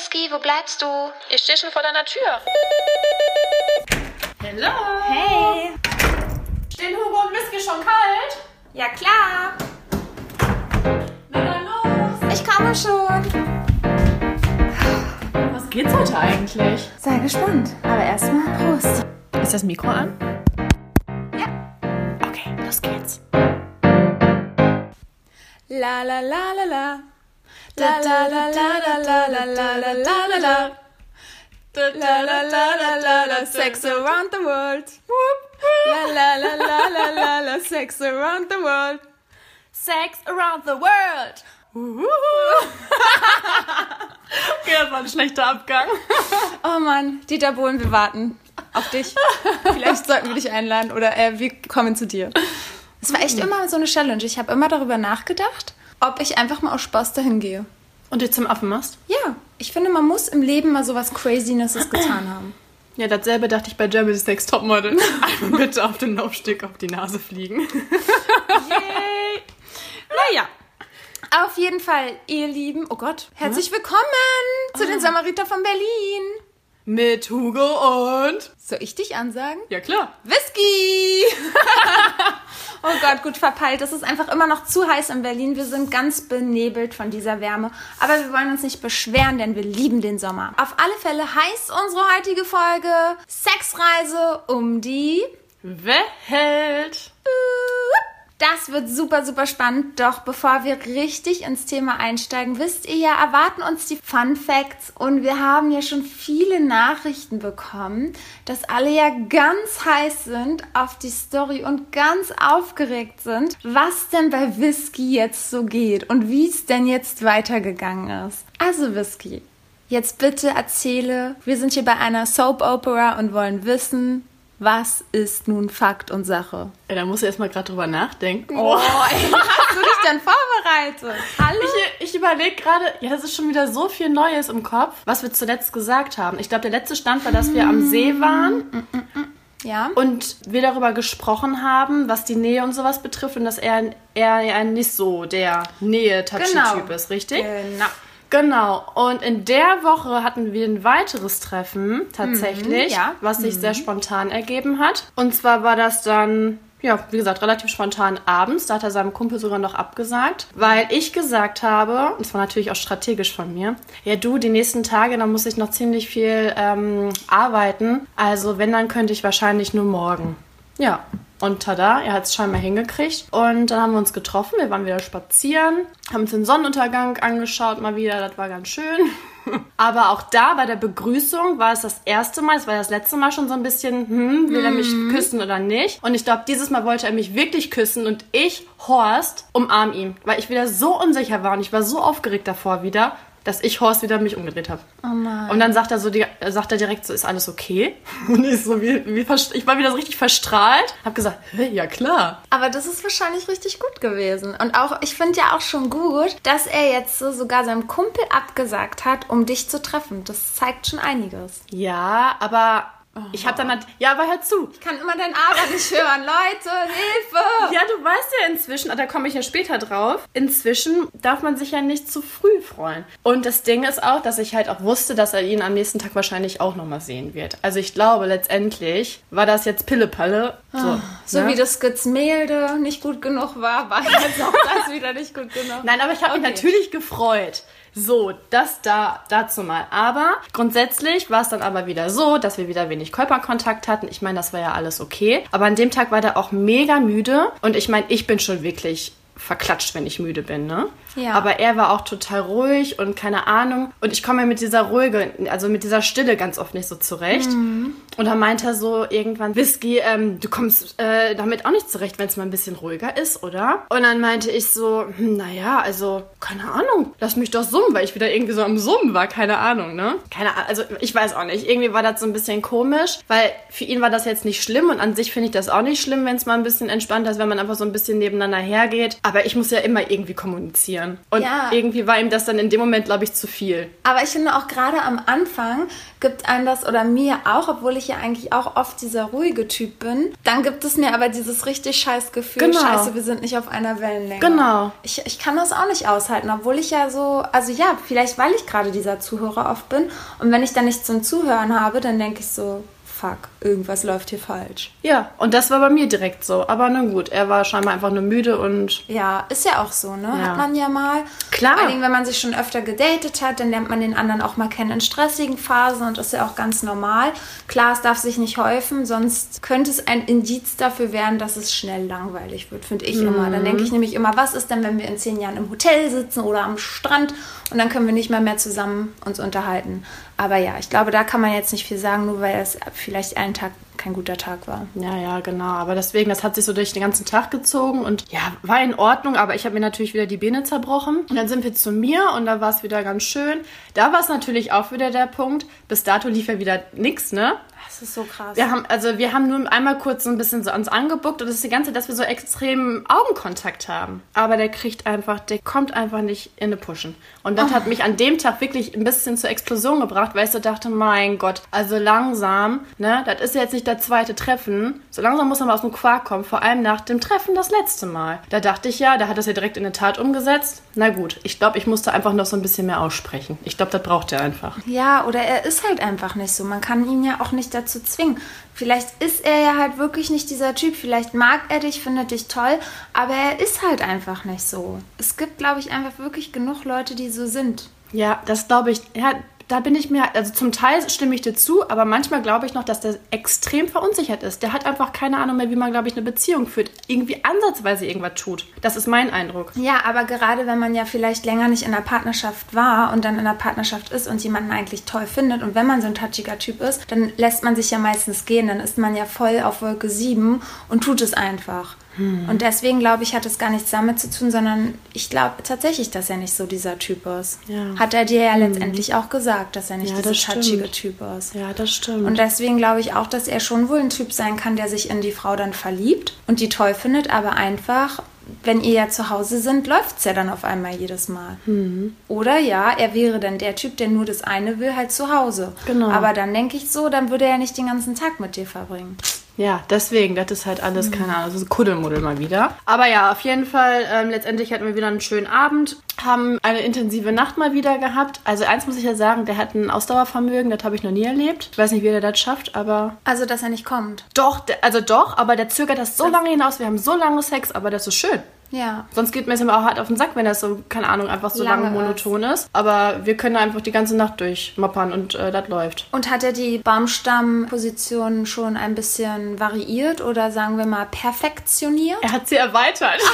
Whisky, wo bleibst du? Ich stehe schon vor deiner Tür. Hallo. Hey. Stehen Hugo und Whisky schon kalt? Ja, klar. Na dann los. Ich komme schon. Was geht's heute eigentlich? Sei gespannt. Aber erstmal Prost. Ist das Mikro an? Ja. Okay, los geht's. La la la la la. Sex around the world. La la la la la la la sex around the world. Sex around the world. okay, das war ein schlechter Abgang. Oh Mann, Dieter Bohlen, wir warten auf dich. Vielleicht sollten wir dich einladen oder äh, wir kommen zu dir. Es war echt immer so eine Challenge. Ich habe immer darüber nachgedacht, ob ich einfach mal aus Spaß dahin gehe. Und dich zum Affen machst? Ja, ich finde, man muss im Leben mal sowas Crazinesses getan haben. Ja, dasselbe dachte ich bei Germany's Next Topmodel. Einmal bitte auf den Laufsteg auf die Nase fliegen. Yay! Naja. Auf jeden Fall, ihr Lieben, oh Gott, herzlich willkommen zu den Samariter von Berlin. Mit Hugo und... Soll ich dich ansagen? Ja, klar. Whisky! oh Gott, gut verpeilt. Es ist einfach immer noch zu heiß in Berlin. Wir sind ganz benebelt von dieser Wärme. Aber wir wollen uns nicht beschweren, denn wir lieben den Sommer. Auf alle Fälle heißt unsere heutige Folge Sexreise um die Welt. Das wird super, super spannend. Doch bevor wir richtig ins Thema einsteigen, wisst ihr ja, erwarten uns die Fun Facts. Und wir haben ja schon viele Nachrichten bekommen, dass alle ja ganz heiß sind auf die Story und ganz aufgeregt sind, was denn bei Whisky jetzt so geht und wie es denn jetzt weitergegangen ist. Also Whisky, jetzt bitte erzähle, wir sind hier bei einer Soap Opera und wollen wissen, was ist nun Fakt und Sache? Ja, da musst du erstmal gerade drüber nachdenken. Oh, ey, hast du dich denn vorbereitet? Hallo? Ich, ich überlege gerade, ja, das ist schon wieder so viel Neues im Kopf, was wir zuletzt gesagt haben. Ich glaube, der letzte Stand war, dass wir am See waren Ja. und wir darüber gesprochen haben, was die Nähe und sowas betrifft und dass er, er ja nicht so der Nähe-Touchy-Typ Genau. ist, richtig? Genau. Genau. Und in der Woche hatten wir ein weiteres Treffen tatsächlich, Mhm, ja. was sich sehr spontan ergeben hat. Und zwar war das dann, ja, wie gesagt, relativ spontan abends. Da hat er seinem Kumpel sogar noch abgesagt, weil ich gesagt habe, und das war natürlich auch strategisch von mir, ja du, die nächsten Tage, da muss ich noch ziemlich viel ähm, arbeiten. Also wenn, dann könnte ich wahrscheinlich nur morgen. Ja. Und tada, er hat es scheinbar hingekriegt. Und dann haben wir uns getroffen, wir waren wieder spazieren, haben uns den Sonnenuntergang angeschaut mal wieder, das war ganz schön. Aber auch da bei der Begrüßung war es das erste Mal, es war das letzte Mal schon so ein bisschen, hm, will er mich küssen oder nicht? Und ich glaube, dieses Mal wollte er mich wirklich küssen und ich, Horst, umarm ihn, weil ich wieder so unsicher war und ich war so aufgeregt davor wieder, dass ich Horst wieder mich umgedreht habe. Oh Mann. Und dann sagt er so, sagt er direkt so, ist alles okay? Und ich so, wie, wie ich war wieder so richtig verstrahlt. Hab gesagt, "Hä, ja klar. Aber das ist wahrscheinlich richtig gut gewesen. Und auch, ich finde ja auch schon gut, dass er jetzt so sogar seinem Kumpel abgesagt hat, um dich zu treffen. Das zeigt schon einiges. Ja, aber ich hab dann halt, ja, aber hör zu. Ich kann immer dein Aber nicht hören. Leute, Hilfe! Ja, du weißt ja inzwischen, ah, da komme ich ja später drauf, inzwischen darf man sich ja nicht zu früh freuen. Und das Ding ist auch, dass ich halt auch wusste, dass er ihn am nächsten Tag wahrscheinlich auch nochmal sehen wird. Also ich glaube, letztendlich war das jetzt Pillepalle. So, So ne? wie das Gemälde nicht gut genug war, war jetzt auch das wieder nicht gut genug. Nein, aber ich habe mich Okay. natürlich gefreut. So, das da dazu mal. Aber grundsätzlich war es dann aber wieder so, dass wir wieder wenig Körperkontakt hatten. Ich meine, das war ja alles okay. Aber an dem Tag war der auch mega müde. Und ich meine, ich bin schon wirklich verklatscht, wenn ich müde bin, ne? Ja. Aber er war auch total ruhig und keine Ahnung. Und ich komme mit dieser Ruhige, also mit dieser Stille ganz oft nicht so zurecht. Und dann meinte er so irgendwann, Whisky, ähm, du kommst äh, damit auch nicht zurecht, wenn es mal ein bisschen ruhiger ist, oder? Und dann meinte ich so, hm, naja, also, keine Ahnung, lass mich doch summen, weil ich wieder irgendwie so am Summen war, keine Ahnung, ne? Keine Ahnung, also ich weiß auch nicht. Irgendwie war das so ein bisschen komisch, weil für ihn war das jetzt nicht schlimm und an sich finde ich das auch nicht schlimm, wenn es mal ein bisschen entspannter ist, wenn man einfach so ein bisschen nebeneinander hergeht. Aber ich muss ja immer irgendwie kommunizieren. Und Ja. irgendwie war ihm das dann in dem Moment, glaube ich, zu viel. Aber ich finde auch gerade am Anfang gibt einem das oder mir auch, obwohl ich ja eigentlich auch oft dieser ruhige Typ bin, dann gibt es mir aber dieses richtig scheiß Gefühl, Genau. scheiße, wir sind nicht auf einer Wellenlänge. Genau. Ich, ich kann das auch nicht aushalten, obwohl ich ja so, also ja, vielleicht weil ich gerade dieser Zuhörer oft bin und wenn ich dann nichts zum Zuhören habe, dann denke ich so, fuck, irgendwas läuft hier falsch. Ja, und das war bei mir direkt so. Aber na gut, er war scheinbar einfach nur müde und Ja, ist ja auch so, ne? Ja. Hat man ja mal. Klar. Vor Dingen, wenn man sich schon öfter gedatet hat, dann lernt man den anderen auch mal kennen in stressigen Phasen und das ist ja auch ganz normal. Klar, es darf sich nicht häufen, sonst könnte es ein Indiz dafür werden, dass es schnell langweilig wird, finde ich immer. Dann denke ich nämlich immer, was ist denn, wenn wir in zehn Jahren im Hotel sitzen oder am Strand und dann können wir nicht mehr mehr zusammen uns unterhalten. Aber ja, ich glaube, da kann man jetzt nicht viel sagen, nur weil es vielleicht einen Tag kein guter Tag war. Ja, ja, genau. Aber deswegen, das hat sich so durch den ganzen Tag gezogen und ja, war in Ordnung, aber ich habe mir natürlich wieder die Beine zerbrochen. Und dann sind wir zu mir und da war es wieder ganz schön. Da war es natürlich auch wieder der Punkt, bis dato lief ja wieder nichts, ne? Das ist so krass. Wir haben, also wir haben nur einmal kurz so ein bisschen so ans angebuckt und das ist die ganze Zeit, dass wir so extremen Augenkontakt haben. Aber der kriegt einfach, der kommt einfach nicht in eine Pushen. Und das hat mich an dem Tag wirklich ein bisschen zur Explosion gebracht, weil ich so dachte, mein Gott, also langsam, ne, das ist ja jetzt nicht das zweite Treffen. So langsam muss man mal aus dem Quark kommen, vor allem nach dem Treffen das letzte Mal. Da dachte ich ja, da hat das ja direkt in eine Tat umgesetzt. Na gut, ich glaube, ich musste einfach noch so ein bisschen mehr aussprechen. Ich glaube, das braucht er einfach. Ja, oder er ist halt einfach nicht so. Man kann ihn ja auch nicht dazu zwingen. Vielleicht ist er ja halt wirklich nicht dieser Typ. Vielleicht mag er dich, findet dich toll, aber er ist halt einfach nicht so. Es gibt, glaube ich, einfach wirklich genug Leute, die so sind. Ja, das glaube ich. Ja, da bin ich mir, also zum Teil stimme ich dir zu, aber manchmal glaube ich noch, dass der extrem verunsichert ist. Der hat einfach keine Ahnung mehr, wie man, glaube ich, eine Beziehung führt. Irgendwie ansatzweise irgendwas tut. Das ist mein Eindruck. Ja, aber gerade wenn man ja vielleicht länger nicht in einer Partnerschaft war und dann in einer Partnerschaft ist und jemanden eigentlich toll findet und wenn man so ein touchiger Typ ist, dann lässt man sich ja meistens gehen. Dann ist man ja voll auf Wolke 7 und tut es einfach. Und deswegen glaube ich, hat es gar nichts damit zu tun, sondern ich glaube tatsächlich, dass er nicht so dieser Typ ist. Ja. Hat er dir ja letztendlich auch gesagt, dass er nicht Ja, dieser touchige Typ ist. Ja, das stimmt. Und deswegen glaube ich auch, dass er schon wohl ein Typ sein kann, der sich in die Frau dann verliebt und die toll findet, aber einfach, wenn ihr ja zu Hause sind, läuft es ja dann auf einmal jedes Mal. Mhm. Oder ja, er wäre dann der Typ, der nur das eine will, halt zu Hause. Genau. Aber dann denke ich so, dann würde er nicht den ganzen Tag mit dir verbringen. Ja, deswegen, das ist halt alles, keine Ahnung, das ist Kuddelmuddel mal wieder. Aber ja, auf jeden Fall, ähm, letztendlich hatten wir wieder einen schönen Abend, haben eine intensive Nacht mal wieder gehabt. Also eins muss ich ja sagen, der hat ein Ausdauervermögen, das habe ich noch nie erlebt. Ich weiß nicht, wie der das schafft, aber Also, dass er nicht kommt. doch, also doch, aber der zögert das so lange hinaus, wir haben so lange Sex, aber das ist schön. Ja. Sonst geht mir es immer auch hart auf den Sack, wenn das so, keine Ahnung, einfach so lange, ist. monoton ist. Aber wir können einfach die ganze Nacht durchmoppern und äh, das läuft. Und hat er die Baumstammposition schon ein bisschen variiert oder sagen wir mal perfektioniert? Er hat sie erweitert.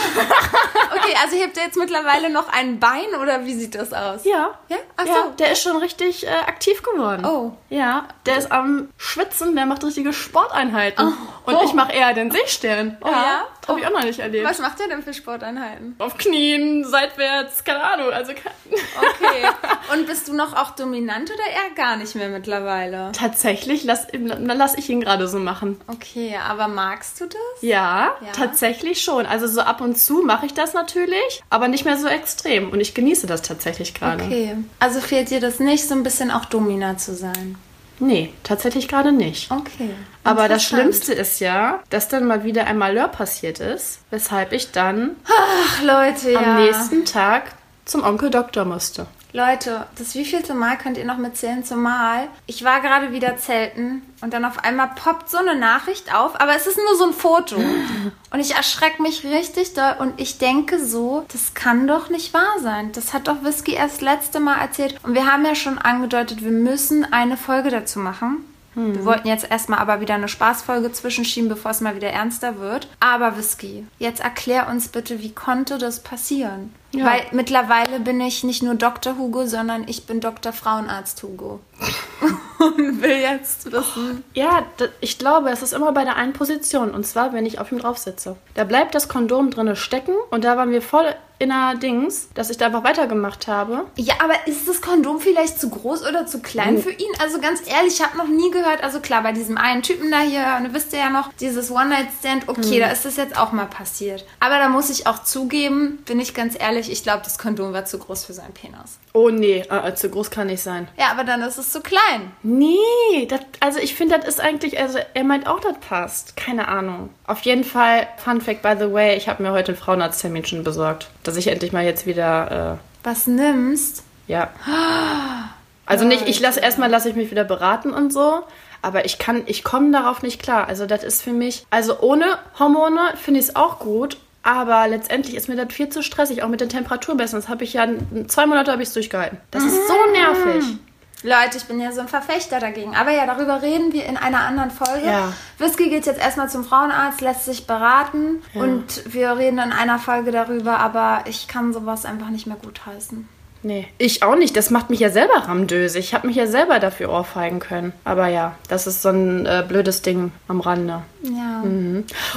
Okay, also hebt er jetzt mittlerweile noch ein Bein oder wie sieht das aus? Ja. Ja? Ach so. ja, der ist schon richtig äh, aktiv geworden. Oh. Ja, der ist am Schwitzen, der macht richtige Sporteinheiten. Oh. Und ich mache eher den Seestern. Oh ja? Habe ich auch noch nicht erlebt. Was macht er denn für Sporteinheiten? Auf Knien, seitwärts, keine Ahnung. Also Okay. Und bist du noch auch dominant oder eher gar nicht mehr mittlerweile? tatsächlich, lass, dann lass ich ihn gerade so machen. Okay, aber magst du das? Ja, Ja? tatsächlich schon. Also so ab und zu mache ich das natürlich, aber nicht mehr so extrem. Und ich genieße das tatsächlich gerade. Okay. Also fehlt dir das nicht, so ein bisschen auch Domina zu sein? Nee, tatsächlich gerade nicht. Okay. Aber das. Schlimmste ist ja, dass dann mal wieder ein Malheur passiert ist, weshalb ich dann Ach, Leute, ja. am nächsten Tag zum Onkel Doktor musste. Leute, das wievielte Mal könnt ihr noch mitzählen? Zumal ich war gerade wieder zelten und dann auf einmal poppt so eine Nachricht auf, aber es ist nur so ein Foto. Und ich erschrecke mich richtig doll und ich denke so, das kann doch nicht wahr sein. Das hat doch Whisky erst letzte Mal erzählt. Und wir haben ja schon angedeutet, wir müssen eine Folge dazu machen. Wir wollten jetzt erstmal aber wieder eine Spaßfolge zwischenschieben, bevor es mal wieder ernster wird. Aber Whisky, jetzt erklär uns bitte, wie konnte das passieren? Ja. Weil mittlerweile bin ich nicht nur Dr. Hugo, sondern ich bin Dr. Frauenarzt Hugo. Und will jetzt wissen. Ja, d- ich glaube, es ist immer bei der einen Position. Und zwar, wenn ich auf ihm drauf sitze. Da bleibt das Kondom drinne stecken und da waren wir voll in der Dings, dass ich da einfach weitergemacht habe. Ja, aber ist das Kondom vielleicht zu groß oder zu klein für ihn? Also ganz ehrlich, ich habe noch nie gehört, also klar, bei diesem einen Typen da hier, und du wisst ja noch, dieses One-Night-Stand, okay, da ist das jetzt auch mal passiert. Aber da muss ich auch zugeben, bin ich ganz ehrlich, ich glaube, das Kondom war zu groß für seinen Penis. Oh nee, äh, zu groß kann nicht sein. Ja, aber dann ist es zu klein. Nee, das, also ich finde, das ist eigentlich, also er meint auch, das passt. Keine Ahnung. Auf jeden Fall, Fun Fact by the way, ich habe mir heute einen Frauenarzttermin schon besorgt, dass ich endlich mal jetzt wieder, Was nimmst? äh, ja. Also nicht, ich lasse erstmal lasse ich mich wieder beraten und so, aber ich kann, ich komme darauf nicht klar. Also das ist für mich, also ohne Hormone finde ich es auch gut, aber letztendlich ist mir das viel zu stressig, auch mit den Temperaturen besser. Das habe ich ja, zwei Monate habe ich es durchgehalten. Das ist so nervig. Leute, ich bin ja so ein Verfechter dagegen. Aber ja, darüber reden wir in einer anderen Folge. Ja. Whisky geht jetzt erstmal zum Frauenarzt, lässt sich beraten und wir reden in einer Folge darüber, aber ich kann sowas einfach nicht mehr gutheißen. Nee, ich auch nicht. Das macht mich ja selber ramdösig. Ich habe mich ja selber dafür ohrfeigen können. Aber ja, das ist so ein äh, blödes Ding am Rande. Ja.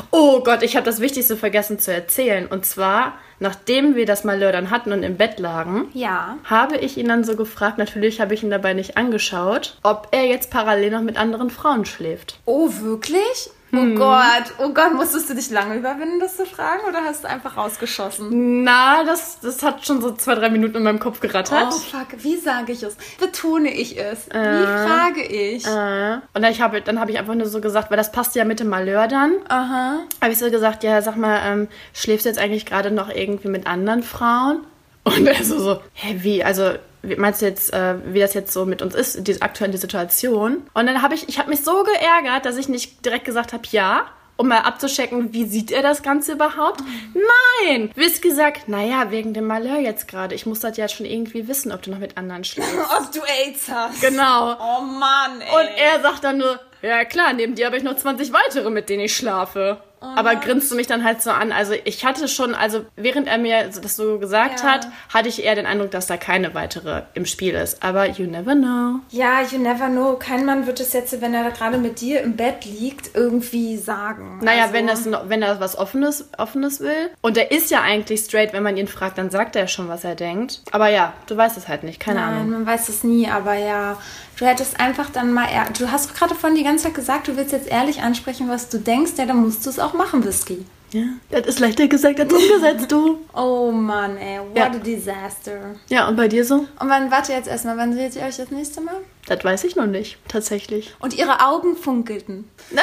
Oh Gott, ich habe das Wichtigste vergessen zu erzählen. Und zwar, nachdem wir das Malheur dann hatten und im Bett lagen, Ja. habe ich ihn dann so gefragt, natürlich habe ich ihn dabei nicht angeschaut, ob er jetzt parallel noch mit anderen Frauen schläft. Oh, wirklich? Oh Gott, oh Gott, musstest du dich lange überwinden, das zu fragen oder hast du einfach rausgeschossen? Na, das, das hat schon so zwei, drei Minuten in meinem Kopf gerattert. Oh fuck, wie sage ich es? Betone ich es? Wie frage ich? Äh, Und dann, ich habe, dann habe ich einfach nur so gesagt, weil das passt ja mit dem Malheur dann. Aha. habe ich so gesagt, ja, sag mal, ähm, schläfst du jetzt eigentlich gerade noch irgendwie mit anderen Frauen? Und er so, so, hä, wie? Also, meinst du jetzt, äh, wie das jetzt so mit uns ist, diese aktuelle Situation? Und dann habe ich, ich habe mich so geärgert, dass ich nicht direkt gesagt habe, ja, um mal abzuchecken, wie sieht er das Ganze überhaupt? Nein! Du hast gesagt, naja, wegen dem Malheur jetzt gerade. Ich muss das ja schon irgendwie wissen, ob du noch mit anderen schläfst. Ob du AIDS hast. genau. Oh Mann, ey. Und er sagt dann nur, ja klar, neben dir habe ich noch 20 weitere, mit denen ich schlafe. Oh Aber grinst du mich dann halt so an. Also ich hatte schon, also während er mir das so gesagt Ja. hat, hatte ich eher den Eindruck, dass da keine weitere im Spiel ist. Aber you never know. Ja, you never know. Kein Mann wird es jetzt, wenn er gerade mit dir im Bett liegt, irgendwie sagen. Naja, Also- wenn, das, wenn er was Offenes, Offenes will. Und er ist ja eigentlich straight, wenn man ihn fragt, dann sagt er schon, was er denkt. Aber ja, du weißt es halt nicht, keine Nein, Ahnung. man weiß es nie, aber ja, du hättest einfach dann mal, du hast gerade von die ganze Zeit gesagt, du willst jetzt ehrlich ansprechen, was du denkst, ja, dann musst du es auch machen, Whisky. Ja, das ist leichter gesagt als umgesetzt, du. Oh Mann, ey, what Ja. a disaster. Ja, und bei dir so? Und wann, warte jetzt erstmal, wann seht ihr euch das nächste Mal? Das weiß ich noch nicht, tatsächlich. Und ihre Augen funkelten.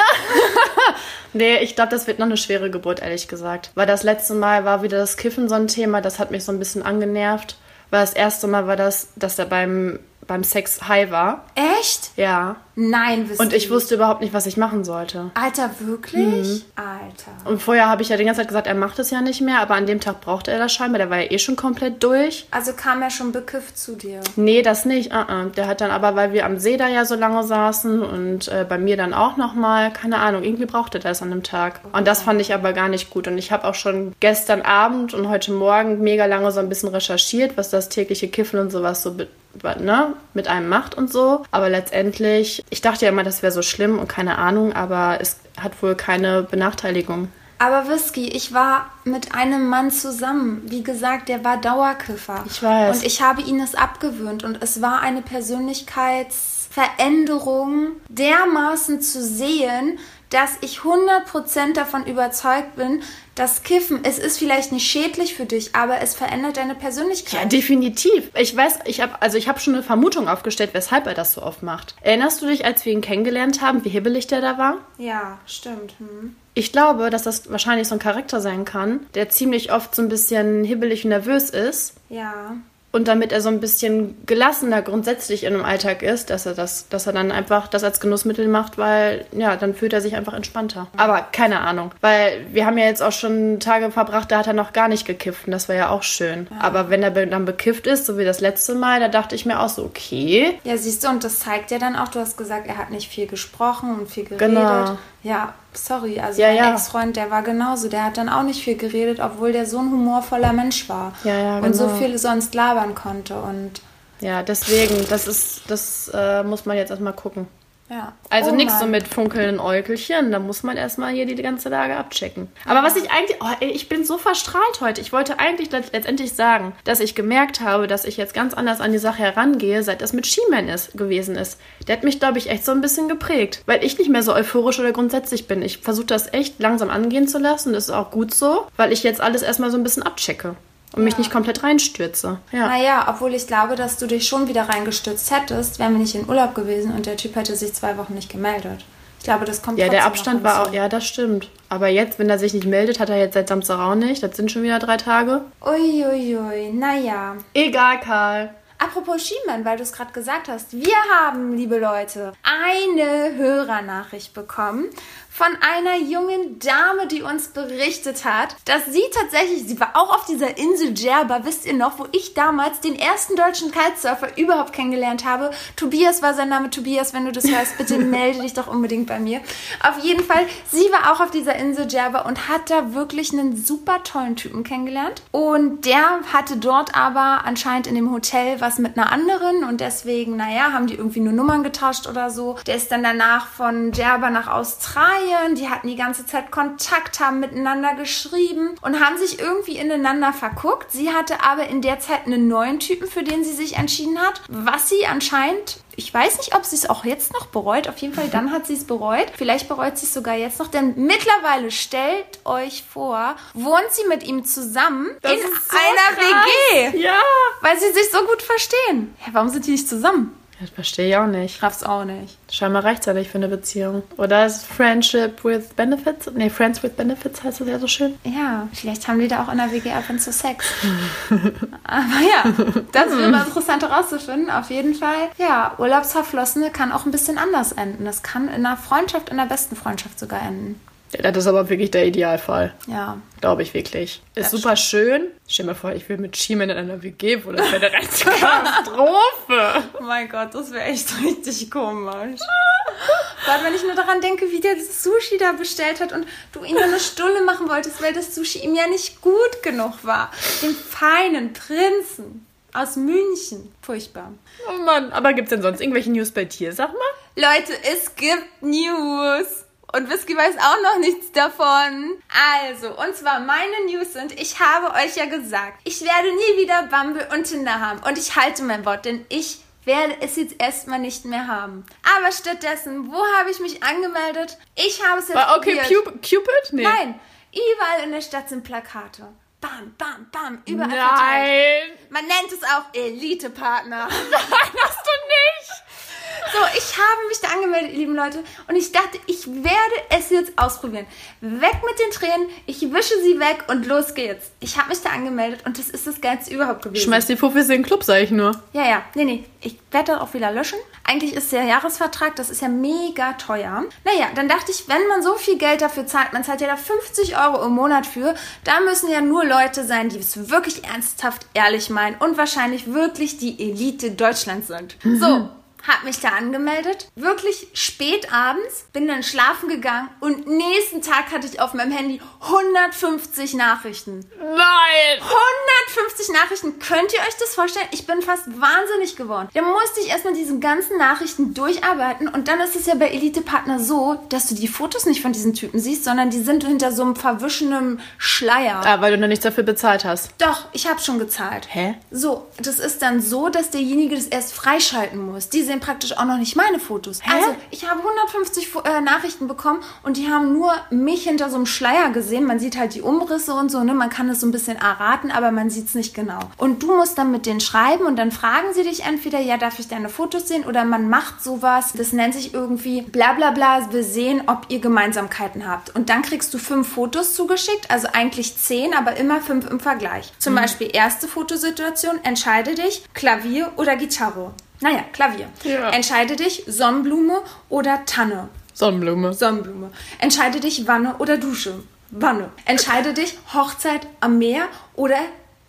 Nee, ich glaube, das wird noch eine schwere Geburt, ehrlich gesagt. Weil das letzte Mal war wieder das Kiffen so ein Thema, das hat mich so ein bisschen angenervt. Weil das erste Mal war das, dass er beim, beim Sex high war. Echt? Ja. Nein, Whisky. Und ich wusste überhaupt nicht, was ich machen sollte. Alter, wirklich? Mhm. Alter. Und vorher habe ich ja die ganze Zeit gesagt, er macht es ja nicht mehr, aber an dem Tag brauchte er das scheinbar, der war ja eh schon komplett durch. Also kam er schon bekifft zu dir. Nee, das nicht. Uh -uh. Der hat dann aber, weil wir am See da ja so lange saßen und äh, bei mir dann auch nochmal, keine Ahnung, irgendwie brauchte der es an dem Tag. Und das fand ich aber gar nicht gut. Und ich habe auch schon gestern Abend und heute Morgen mega lange so ein bisschen recherchiert, was das tägliche Kiffen und sowas so ne, mit einem macht und so. Aber letztendlich, ich dachte ja immer, das wäre so schlimm und keine Ahnung, aber es hat wohl keine Benachteiligung. Aber Whisky, ich war mit einem Mann zusammen. Wie gesagt, der war Dauerkiffer. Ich weiß. Und ich habe ihn es abgewöhnt. Und es war eine Persönlichkeitsveränderung dermaßen zu sehen, dass ich 100% davon überzeugt bin, dass Kiffen, es ist vielleicht nicht schädlich für dich, aber es verändert deine Persönlichkeit. Ja, definitiv. Ich weiß, ich habe also ich habe schon eine Vermutung aufgestellt, weshalb er das so oft macht. Erinnerst du dich, als wir ihn kennengelernt haben, wie hibbelig der da war? Ja, stimmt. Hm. Ich glaube, dass das wahrscheinlich so ein Charakter sein kann, der ziemlich oft so ein bisschen hibbelig und nervös ist. Ja. Und damit er so ein bisschen gelassener grundsätzlich in einem Alltag ist, dass er das, dass er dann einfach das als Genussmittel macht, weil ja, dann fühlt er sich einfach entspannter. Aber keine Ahnung, weil wir haben ja jetzt auch schon Tage verbracht, da hat er noch gar nicht gekifft und das war ja auch schön. Aber wenn er dann bekifft ist, so wie das letzte Mal, da dachte ich mir auch so, okay, Ja, siehst du, und das zeigt ja dann auch, du hast gesagt, er hat nicht viel gesprochen und viel geredet. Genau. Ja, sorry, also Ja, mein ja. Ex-Freund, der war genauso. Der hat dann auch nicht viel geredet, obwohl der so ein humorvoller Mensch war. Ja, ja, Und so genau. viel sonst labern konnte. Und ja, deswegen, das ist, das äh, muss man jetzt erstmal gucken. Ja. Also Oh nichts so mit funkelnden Äugelchen, da muss man erstmal hier die ganze Lage abchecken. Aber was ich eigentlich, oh, ey, ich bin so verstrahlt heute. Ich wollte eigentlich let- letztendlich sagen, dass ich gemerkt habe, dass ich jetzt ganz anders an die Sache herangehe, seit das mit She-Man ist, gewesen ist. Der hat mich, glaube ich, echt so ein bisschen geprägt, weil ich nicht mehr so euphorisch oder grundsätzlich bin. Ich versuche das echt langsam angehen zu lassen, das ist auch gut so, weil ich jetzt alles erstmal so ein bisschen abchecke und mich Ja. nicht komplett reinstürze. Ja. Naja, obwohl ich glaube, dass du dich schon wieder reingestürzt hättest, wären wir nicht in Urlaub gewesen und der Typ hätte sich zwei Wochen nicht gemeldet. Ich glaube, das kommt Ja, der Abstand war auch, ja, das stimmt. Aber jetzt, wenn er sich nicht meldet, hat er jetzt seit Samstag auch nicht. Das sind schon wieder drei Tage. Uiuiui, naja. Egal, Karl. Apropos Schiemann, weil du es gerade gesagt hast. Wir haben, liebe Leute, eine Hörernachricht bekommen von einer jungen Dame, die uns berichtet hat, dass sie tatsächlich, sie war auch auf dieser Insel Djerba, wisst ihr noch, wo ich damals den ersten deutschen Kitesurfer überhaupt kennengelernt habe. Tobias war sein Name. Tobias, wenn du das hörst, bitte melde dich doch unbedingt bei mir. Auf jeden Fall, sie war auch auf dieser Insel Djerba und hat da wirklich einen super tollen Typen kennengelernt. Und der hatte dort aber anscheinend in dem Hotel was mit einer anderen und deswegen, naja, haben die irgendwie nur Nummern getauscht oder so. Der ist dann danach von Djerba nach Australien. Die hatten die ganze Zeit Kontakt, haben miteinander geschrieben und haben sich irgendwie ineinander verguckt. Sie hatte aber in der Zeit einen neuen Typen, für den sie sich entschieden hat, was sie anscheinend ich weiß nicht, ob sie es auch jetzt noch bereut. Auf jeden Fall, dann hat sie es bereut. Vielleicht bereut sie es sogar jetzt noch, denn mittlerweile stellt euch vor, wohnt sie mit ihm zusammen in ist so einer krass. WG, Ja. weil sie sich so gut verstehen. Ja, warum sind die nicht zusammen? Das verstehe ich auch nicht. Raff's auch nicht. Scheinbar ja nicht für eine Beziehung. Oder ist Friendship with Benefits? Nee, Friends with Benefits heißt das ja so schön. Ja, vielleicht haben die da auch in der WG ab und zu Sex. Aber ja, das mal interessant herauszufinden. Auf jeden Fall, ja, Urlaubsverflossene kann auch ein bisschen anders enden. Das kann in einer Freundschaft, in der besten Freundschaft sogar enden. Das ist aber wirklich der Idealfall. Ja. Glaube ich wirklich. Ist super schön. Stell dir mal vor, ich will mit Schiemann in einer WG wohnen. Das wäre eine rechte Katastrophe. Oh mein Gott, das wäre echt richtig komisch. Gerade wenn ich nur daran denke, wie der das Sushi da bestellt hat und du ihn nur eine Stulle machen wolltest, weil das Sushi ihm ja nicht gut genug war. Den feinen Prinzen aus München. Furchtbar. Oh Mann, aber gibt's denn sonst irgendwelche News bei dir? Sag mal. Leute, es gibt News. Und Whisky weiß auch noch nichts davon. Also, und zwar meine News sind, ich habe euch ja gesagt, ich werde nie wieder Bumble und Tinder haben. Und ich halte mein Wort, denn ich werde es jetzt erstmal nicht mehr haben. Aber stattdessen, wo habe ich mich angemeldet? Ich habe es jetzt War okay, probiert. Cupid? Nee. Nein, überall in der Stadt sind Plakate. Bam, bam, bam, überall verteilt. Nein. Man nennt es auch Elite-Partner. Nein, hast du nicht. So, ich habe mich da angemeldet, ihr lieben Leute, und ich dachte, ich werde es jetzt ausprobieren. Weg mit den Tränen, ich wische sie weg und los geht's. Ich habe mich da angemeldet und das ist das Geilste überhaupt gewesen. Schmeiß die Fuffis in den Club, sag ich nur. Ja, ja, nee, nee, ich werde das auch wieder löschen. Eigentlich ist der Jahresvertrag, das ist ja mega teuer. Naja, dann dachte ich, wenn man so viel Geld dafür zahlt, man zahlt ja da 50 Euro im Monat für, da müssen ja nur Leute sein, die es wirklich ernsthaft ehrlich meinen und wahrscheinlich wirklich die Elite Deutschlands sind. So. Hab mich da angemeldet, wirklich spät abends, bin dann schlafen gegangen und nächsten Tag hatte ich auf meinem Handy 150 Nachrichten. Nein. 150 Nachrichten. Könnt ihr euch das vorstellen? Ich bin fast wahnsinnig geworden. Da musste ich erstmal diese ganzen Nachrichten durcharbeiten und dann ist es ja bei Elite Partner so, dass du die Fotos nicht von diesen Typen siehst, sondern die sind hinter so einem verwischenen Schleier. Ah, weil du noch nichts dafür bezahlt hast. Doch, ich habe schon gezahlt. Hä? So, das ist dann so, dass derjenige das erst freischalten muss. Die sehen praktisch auch noch nicht meine Fotos. Hä? Also, ich habe 150 Fo- äh, Nachrichten bekommen und die haben nur mich hinter so einem Schleier gesehen. Man sieht halt die Umrisse und so, ne? Man kann es so ein bisschen erraten, aber man sieht es nicht genau. Und du musst dann mit denen schreiben und dann fragen sie dich entweder, ja, darf ich deine Fotos sehen? Oder man macht sowas, das nennt sich irgendwie bla bla bla, wir sehen, ob ihr Gemeinsamkeiten habt. Und dann kriegst du fünf Fotos zugeschickt, also eigentlich zehn, aber immer fünf im Vergleich. Zum Beispiel erste Fotosituation, entscheide dich, Klavier oder Gitarre. Naja, Klavier. Ja. Entscheide dich, Sonnenblume oder Tanne. Sonnenblume. Sonnenblume. Entscheide dich, Wanne oder Dusche. Wanne. Entscheide dich, Hochzeit am Meer oder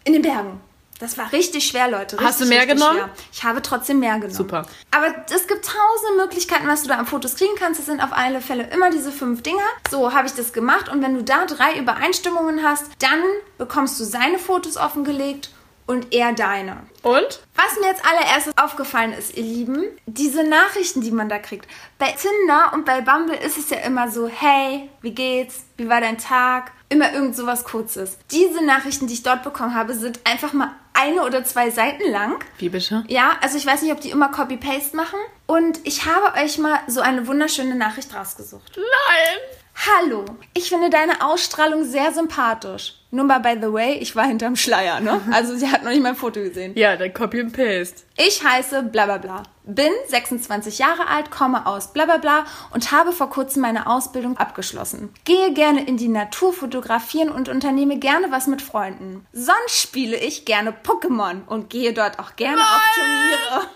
in den Bergen. Das war richtig schwer, Leute. Richtig, Hast du mehr genommen? Schwer. Ich habe trotzdem mehr genommen. Super. Aber es gibt tausende Möglichkeiten, was du da an Fotos kriegen kannst. Es sind auf alle Fälle immer diese fünf Dinger. So habe ich das gemacht. Und wenn du da drei Übereinstimmungen hast, dann bekommst du seine Fotos offengelegt und er deine. Und? Was mir jetzt allererstes aufgefallen ist, ihr Lieben, diese Nachrichten, die man da kriegt. Bei Tinder und bei Bumble ist es ja immer so, hey, wie geht's? Wie war dein Tag? Immer irgend sowas Kurzes. Diese Nachrichten, die ich dort bekommen habe, sind einfach mal eine oder zwei Seiten lang. Wie bitte? Ja, also ich weiß nicht, ob die immer Copy-Paste machen. Und ich habe euch mal so eine wunderschöne Nachricht rausgesucht. Nein! Hallo, ich finde deine Ausstrahlung sehr sympathisch. Nur mal by the way, ich war hinterm Schleier, ne? Also sie hat noch nicht mein Foto gesehen. Ja, dann Copy and Paste. Ich heiße bla bla bla. Bin 26 Jahre alt, komme aus bla bla bla und habe vor kurzem meine Ausbildung abgeschlossen. Gehe gerne in die Natur fotografieren und unternehme gerne was mit Freunden. Sonst spiele ich gerne Pokémon und gehe dort auch gerne auf Turniere.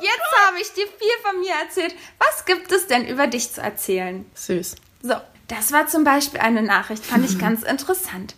Jetzt habe ich dir viel von mir erzählt. Was gibt es denn über dich zu erzählen? Süß. So, das war zum Beispiel eine Nachricht, fand ich ganz interessant.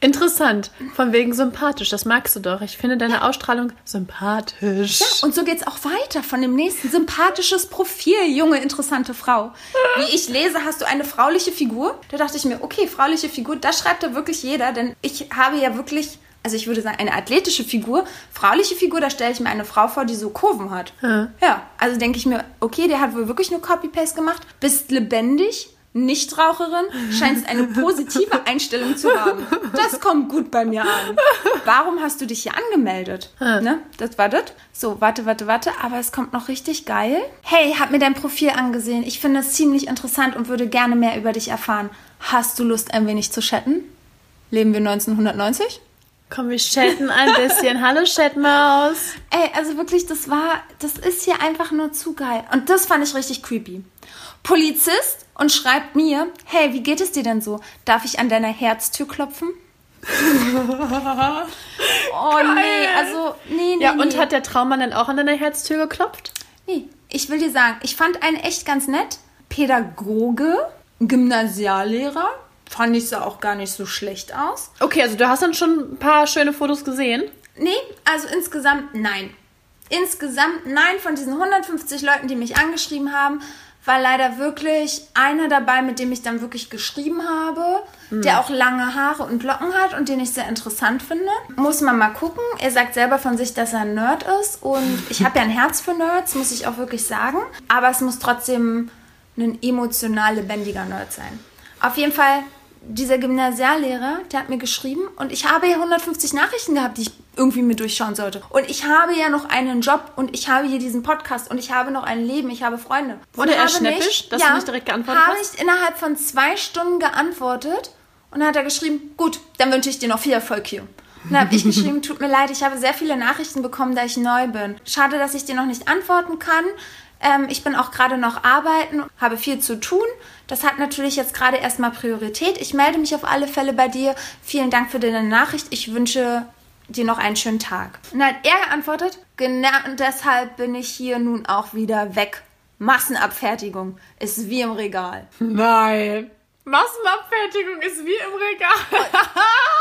Interessant. Von wegen sympathisch. Das magst du doch. Ich finde deine Ausstrahlung sympathisch. Ja, und so geht's auch weiter von dem nächsten. Sympathisches Profil, junge, interessante Frau. Wie ich lese, hast du eine frauliche Figur. Da dachte ich mir, okay, frauliche Figur, das schreibt da wirklich jeder, denn ich habe ja wirklich, also ich würde sagen, eine athletische Figur. Frauliche Figur, da stelle ich mir eine Frau vor, die so Kurven hat. Ja. Ja, also denke ich mir, okay, der hat wohl wirklich nur Copy-Paste gemacht. Bist lebendig. Nichtraucherin, scheinst eine positive Einstellung zu haben. Das kommt gut bei mir an. Warum hast du dich hier angemeldet? Ne? Das war das. So, warte, warte, warte. Aber es kommt noch richtig geil. Hey, hab mir dein Profil angesehen. Ich finde es ziemlich interessant und würde gerne mehr über dich erfahren. Hast du Lust, ein wenig zu chatten? Leben wir 1990? Komm, wir chatten ein bisschen. Hallo, Chatmaus. Ey, also wirklich, das war, das ist hier einfach nur zu geil. Und das fand ich richtig creepy. Polizist und schreibt mir, hey, wie geht es dir denn so? Darf ich an deiner Herztür klopfen? oh nee, also nee, nee. Ja, und nee. hat der Traummann dann auch an deiner Herztür geklopft? Nee, ich will dir sagen, ich fand einen echt ganz nett. Pädagoge, Gymnasiallehrer. Fand ich sah auch gar nicht so schlecht aus. Okay, also du hast dann schon ein paar schöne Fotos gesehen. Nee, also insgesamt nein. Insgesamt nein von diesen 150 Leuten, die mich angeschrieben haben, war leider wirklich einer dabei, mit dem ich dann wirklich geschrieben habe, der auch lange Haare und Locken hat und den ich sehr interessant finde. Muss man mal gucken. Er sagt selber von sich, dass er ein Nerd ist und ich habe ja ein Herz für Nerds, muss ich auch wirklich sagen. Aber es muss trotzdem ein emotional lebendiger Nerd sein. Auf jeden Fall dieser Gymnasiallehrer, der hat mir geschrieben und ich habe ja 150 Nachrichten gehabt, die ich irgendwie mir durchschauen sollte. Und ich habe ja noch einen Job und ich habe hier diesen Podcast und ich habe noch ein Leben, ich habe Freunde. Wurde und er habe schnäppisch, dass du nicht direkt geantwortet habe hast? ich innerhalb von zwei Stunden geantwortet und dann hat er geschrieben, gut, dann wünsche ich dir noch viel Erfolg hier. Und dann habe ich geschrieben, tut mir leid, ich habe sehr viele Nachrichten bekommen, da ich neu bin. Schade, dass ich dir noch nicht antworten kann. Ähm, ich bin auch gerade noch arbeiten, habe viel zu tun. Das hat natürlich jetzt gerade erstmal Priorität. Ich melde mich auf alle Fälle bei dir. Vielen Dank für deine Nachricht. Ich wünsche dir noch einen schönen Tag. Und dann hat er geantwortet, genau und deshalb bin ich hier nun auch wieder weg. Massenabfertigung ist wie im Regal. Nein. Massenabfertigung ist wie im Regal.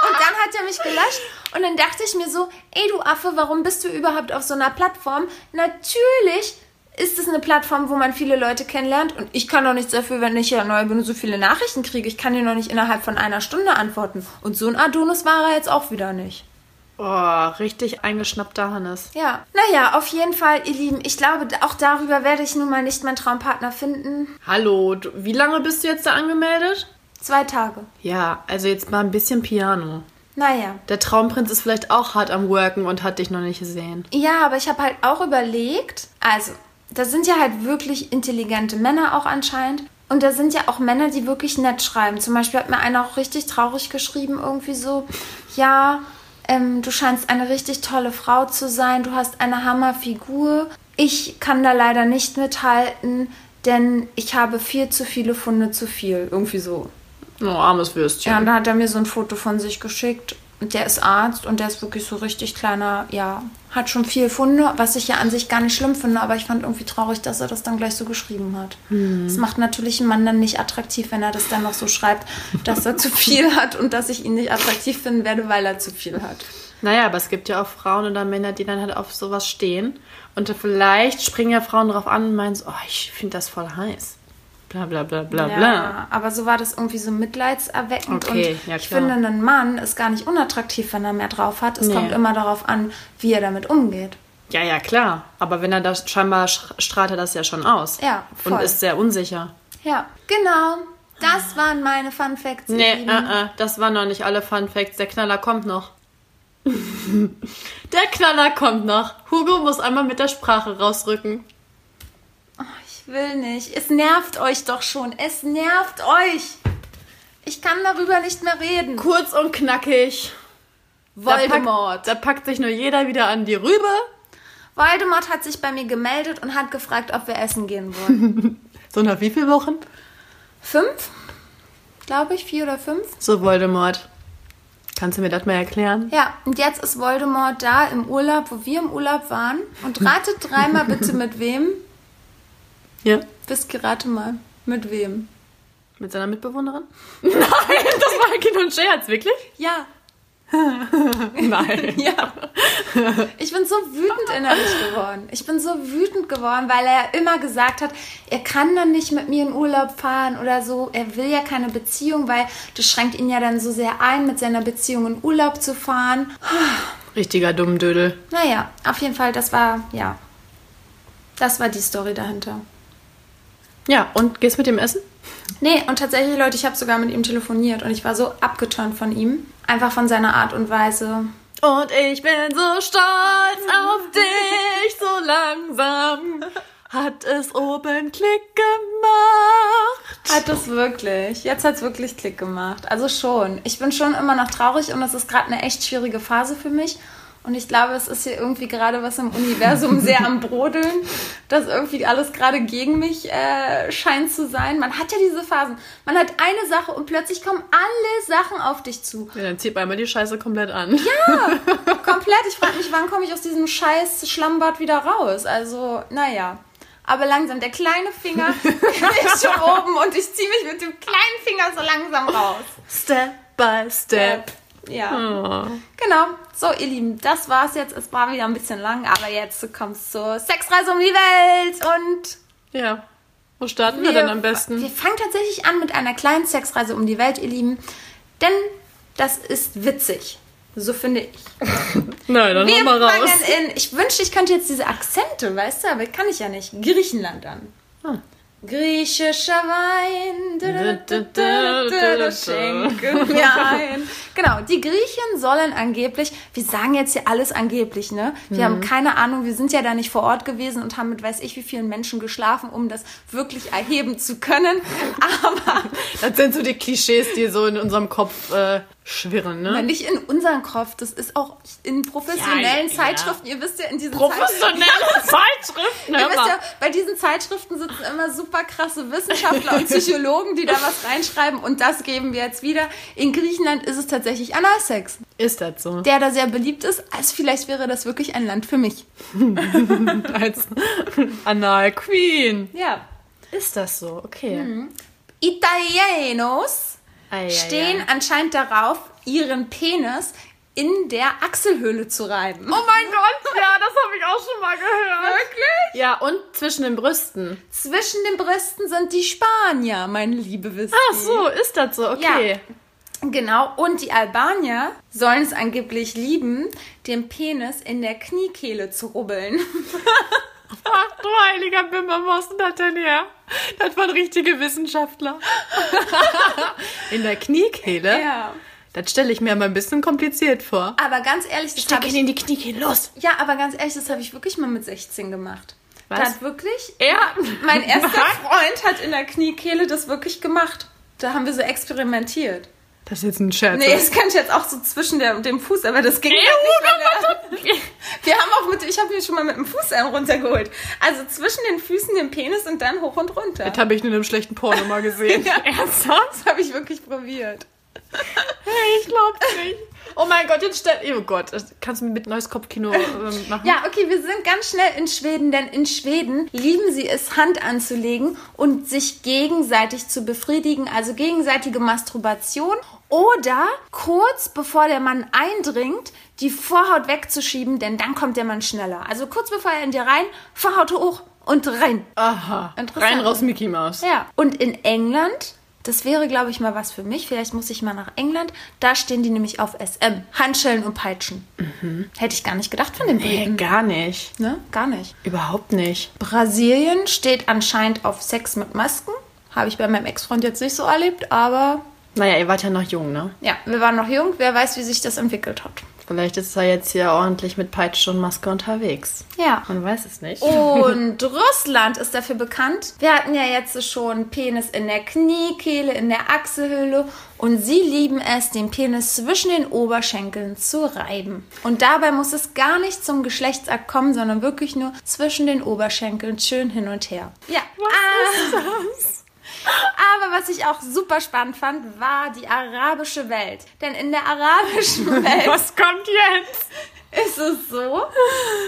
Und dann hat er mich gelöscht und dann dachte ich mir so, ey du Affe, warum bist du überhaupt auf so einer Plattform? Natürlich ist es eine Plattform, wo man viele Leute kennenlernt und ich kann doch nichts dafür, wenn ich ja neu bin und so viele Nachrichten kriege. Ich kann dir noch nicht innerhalb von einer Stunde antworten. Und so ein Adonis war er jetzt auch wieder nicht. Oh, richtig eingeschnappter Hannes. Ja, naja, auf jeden Fall, ihr Lieben, ich glaube, auch darüber werde ich nun mal nicht meinen Traumpartner finden. Hallo, du, wie lange bist du jetzt da angemeldet? Zwei Tage. Ja, also jetzt mal ein bisschen Piano. Naja. Der Traumprinz ist vielleicht auch hart am Worken und hat dich noch nicht gesehen. Ja, aber ich habe halt auch überlegt, also, das sind ja halt wirklich intelligente Männer auch anscheinend. Und da sind ja auch Männer, die wirklich nett schreiben. Zum Beispiel hat mir einer auch richtig traurig geschrieben, irgendwie so, ja, ähm, du scheinst eine richtig tolle Frau zu sein, du hast eine Hammerfigur. Ich kann da leider nicht mithalten, denn ich habe viel zu viele Funde zu viel. Irgendwie so. Oh, armes Würstchen. Ja, und dann hat er mir so ein Foto von sich geschickt. Und der ist Arzt und der ist wirklich so richtig kleiner, ja, hat schon viel Funde, was ich ja an sich gar nicht schlimm finde, aber ich fand irgendwie traurig, dass er das dann gleich so geschrieben hat. Das macht natürlich einen Mann dann nicht attraktiv, wenn er das dann noch so schreibt, dass er zu viel hat und dass ich ihn nicht attraktiv finden werde, weil er zu viel hat. Naja, aber es gibt ja auch Frauen oder Männer, die dann halt auf sowas stehen. Und vielleicht springen ja Frauen drauf an und meinen so, oh, ich finde das voll heiß. Bla bla bla bla Ja, bla. aber so war das irgendwie so mitleidserweckend. Okay, und ja, ich finde, ein Mann ist gar nicht unattraktiv, wenn er mehr drauf hat. Es Nee. kommt immer darauf an, wie er damit umgeht. Ja, ja, klar. Aber wenn er das scheinbar sch- strahlt er das ja schon aus. Ja, Und voll. ist sehr unsicher. Ja, genau. Das waren meine Fun Facts. Nee, äh, äh, das waren noch nicht alle Fun Facts. Der Knaller kommt noch. der Knaller kommt noch. Hugo muss einmal mit der Sprache rausrücken. Ich will nicht. Es nervt euch doch schon. Es nervt euch. Ich kann darüber nicht mehr reden. Kurz und knackig. Voldemort. Da packt, da packt sich nur jeder wieder an die Rübe. Voldemort hat sich bei mir gemeldet und hat gefragt, ob wir essen gehen wollen. So nach wie vielen Wochen? fünf? Glaube ich, vier oder fünf? So Voldemort. Kannst du mir das mal erklären? Ja, und jetzt ist Voldemort da im Urlaub, wo wir im Urlaub waren. Und ratet dreimal bitte mit wem. Ja. Whisky, rate mal. Mit wem? Mit seiner Mitbewohnerin? Nein, das war Kind und Scherz, wirklich? Ja. Nein. Ja. Ich bin so wütend innerlich geworden. Ich bin so wütend geworden, weil er immer gesagt hat, er kann dann nicht mit mir in Urlaub fahren oder so. Er will ja keine Beziehung, weil das schränkt ihn ja dann so sehr ein, mit seiner Beziehung in Urlaub zu fahren. Richtiger Dummdödel. Naja, auf jeden Fall, das war, ja. Das war die Story dahinter. Ja, und gehst mit dem essen? Nee, und tatsächlich, Leute, ich habe sogar mit ihm telefoniert und ich war so abgeturnt von ihm. Einfach von seiner Art und Weise. Und ich bin so stolz auf dich, so langsam hat es oben Klick gemacht. Hat es wirklich. Jetzt hat es wirklich Klick gemacht. Also schon. Ich bin schon immer noch traurig und es ist gerade eine echt schwierige Phase für mich. Und ich glaube, es ist hier irgendwie gerade was im Universum sehr am Brodeln, dass irgendwie alles gerade gegen mich äh, scheint zu sein. Man hat ja diese Phasen. Man hat eine Sache und plötzlich kommen alle Sachen auf dich zu. Ja, dann zieht man einmal die Scheiße komplett an. Komplett. Ich frage mich, wann komme ich aus diesem scheiß Schlammbad wieder raus? Also, naja. Aber langsam, der kleine Finger ist schon oben und ich ziehe mich mit dem kleinen Finger so langsam raus. Step by step. Ja. Oh. Genau. So, ihr Lieben, das war's jetzt. Es war wieder ein bisschen lang, aber jetzt kommt's zur Sexreise um die Welt und Ja. Wo starten wir, denn am besten? Wir fangen tatsächlich an mit einer kleinen Sexreise um die Welt, ihr Lieben. Denn das ist witzig. So finde ich. Nein, dann Wir mal raus. in, ich wünschte, ich könnte jetzt diese Akzente, weißt du, aber kann ich ja nicht. Griechenland an. Ah. Griechischer Wein, Du, du, du, du, du. schenke mir ein. Genau, die Griechen sollen angeblich, wir sagen jetzt hier alles angeblich, ne? Wir Mhm. haben keine Ahnung, wir sind ja da nicht vor Ort gewesen und haben mit weiß ich wie vielen Menschen geschlafen, um das wirklich erheben zu können. Aber Das sind so die Klischees, die so in unserem Kopf äh, schwirren, ne? nicht in unserem Kopf, das ist auch in professionellen Ja, ja. Zeitschriften. Ihr wisst ja, in diesen Zeitschriften. Professionelle Zeitschriften, Ihr hör wisst ja, bei diesen Zeitschriften sitzen immer super krasse Wissenschaftler und Psychologen, die da was reinschreiben und das geben wir jetzt wieder. In Griechenland ist es tatsächlich Analsex, Ist das so? der da sehr beliebt ist. Also vielleicht wäre das wirklich ein Land für mich. Als Anal Queen. Ja. Ist das so? Okay. Italienos Ei, stehen ei. anscheinend darauf, ihren Penis in der Achselhöhle zu reiben. Oh mein Gott, ja, das habe ich auch schon mal gehört. wirklich? Ja, und zwischen den Brüsten. Zwischen den Brüsten sind die Spanier, meine liebe Whisky. Ach so, ist das so? Okay. Genau, und die Albanier sollen es angeblich lieben, den Penis in der Kniekehle zu rubbeln. Ach du heiliger Bimmer, das denn her? Das waren richtige Wissenschaftler. In der Kniekehle? Ja. Das stelle ich mir mal ein bisschen kompliziert vor. Aber ganz ehrlich, das Steck habe ich. in die Kniekehle, los! Ja, aber ganz ehrlich, das habe ich wirklich mal mit 16 gemacht. Was? Da hat wirklich. Er? Mein erster? Freund hat in der Kniekehle das wirklich gemacht. Da haben wir so experimentiert. Das ist jetzt ein Scherz. Nee, das kann ich jetzt auch so zwischen der, dem Fuß, aber das ging halt nicht. Wir haben auch mit, ich habe mir schon mal mit dem Fuß einen runtergeholt. Also zwischen den Füßen, dem Penis und dann hoch und runter. Das habe ich nur in einem schlechten Porno mal gesehen. Ja. Ernsthaft? Das habe ich wirklich probiert. Hey, ich glaub's nicht. Oh mein Gott, jetzt stell... Oh Gott, kannst du mit neues Kopfkino ähm, machen? Ja, okay, wir sind ganz schnell in Schweden, denn in Schweden lieben sie es, Hand anzulegen und sich gegenseitig zu befriedigen, also gegenseitige Masturbation oder kurz bevor der Mann eindringt, die Vorhaut wegzuschieben, denn dann kommt der Mann schneller. Also kurz bevor er in dir rein, Vorhaut hoch und rein. Aha. Rein raus Mickey Mouse. Ja. Und in England, das wäre, glaube ich, mal was für mich. Vielleicht muss ich mal nach England. Da stehen die nämlich auf SM. Handschellen und Peitschen. Hätte ich gar nicht gedacht von den Nee, Briten. gar nicht. Ne? Gar nicht. Überhaupt nicht. Brasilien steht anscheinend auf Sex mit Masken. Habe ich bei meinem Ex-Freund jetzt nicht so erlebt, aber Naja, ihr wart ja noch jung, ne? ja, wir waren noch jung. Wer weiß, wie sich das entwickelt hat. Vielleicht ist er jetzt hier ordentlich mit Peitsche und Maske unterwegs. Ja. Man weiß es nicht. Und Russland ist dafür bekannt. Wir hatten ja jetzt schon Penis in der Kniekehle, in der Achselhöhle. Und sie lieben es, den Penis zwischen den Oberschenkeln zu reiben. Und dabei muss es gar nicht zum Geschlechtsakt kommen, sondern wirklich nur zwischen den Oberschenkeln schön hin und her. Ja. Was ist Aber was ich auch super spannend fand, war die arabische Welt. Denn in der arabischen Welt Was kommt jetzt? ist es so,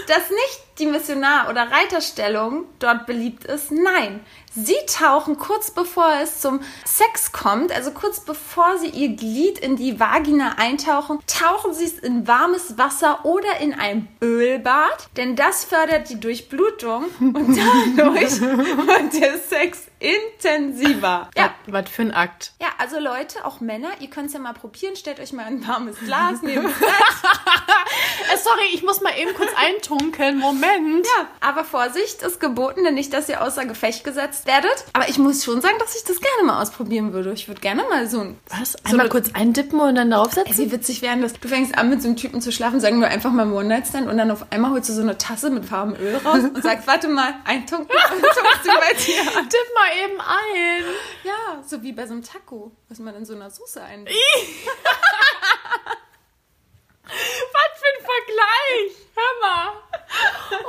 dass nicht die Missionar- oder Reiterstellung dort beliebt ist. Nein, sie tauchen kurz bevor es zum Sex kommt, also kurz bevor sie ihr Glied in die Vagina eintauchen, tauchen sie es in warmes Wasser oder in ein Ölbad, denn das fördert die Durchblutung und dadurch wird der Sex intensiver. Ja, Was für ein Akt. ja, also Leute, auch Männer, ihr könnt es ja mal probieren. Stellt euch mal ein warmes Glas neben das. Äh, sorry, ich muss mal eben kurz eintunkeln. Moment. Ja, aber Vorsicht ist geboten, denn nicht, dass ihr außer Gefecht gesetzt werdet. Aber ich muss schon sagen, dass ich das gerne mal ausprobieren würde. Ich würde gerne mal so ein... Was? So Einmal eine- kurz eindippen und dann draufsetzen? Wie witzig wären das? Du fängst an, mit so einem Typen zu schlafen, sagen wir einfach mal One-Night-Stand und dann auf einmal holst du so eine Tasse mit warmem Öl raus und sagst, warte mal, eintunken und tunkst du bei dir an. Tipp mal eben ein. Ja, so wie bei so einem Taco, was man in so einer Soße ein. Was Vergleich. Hör mal.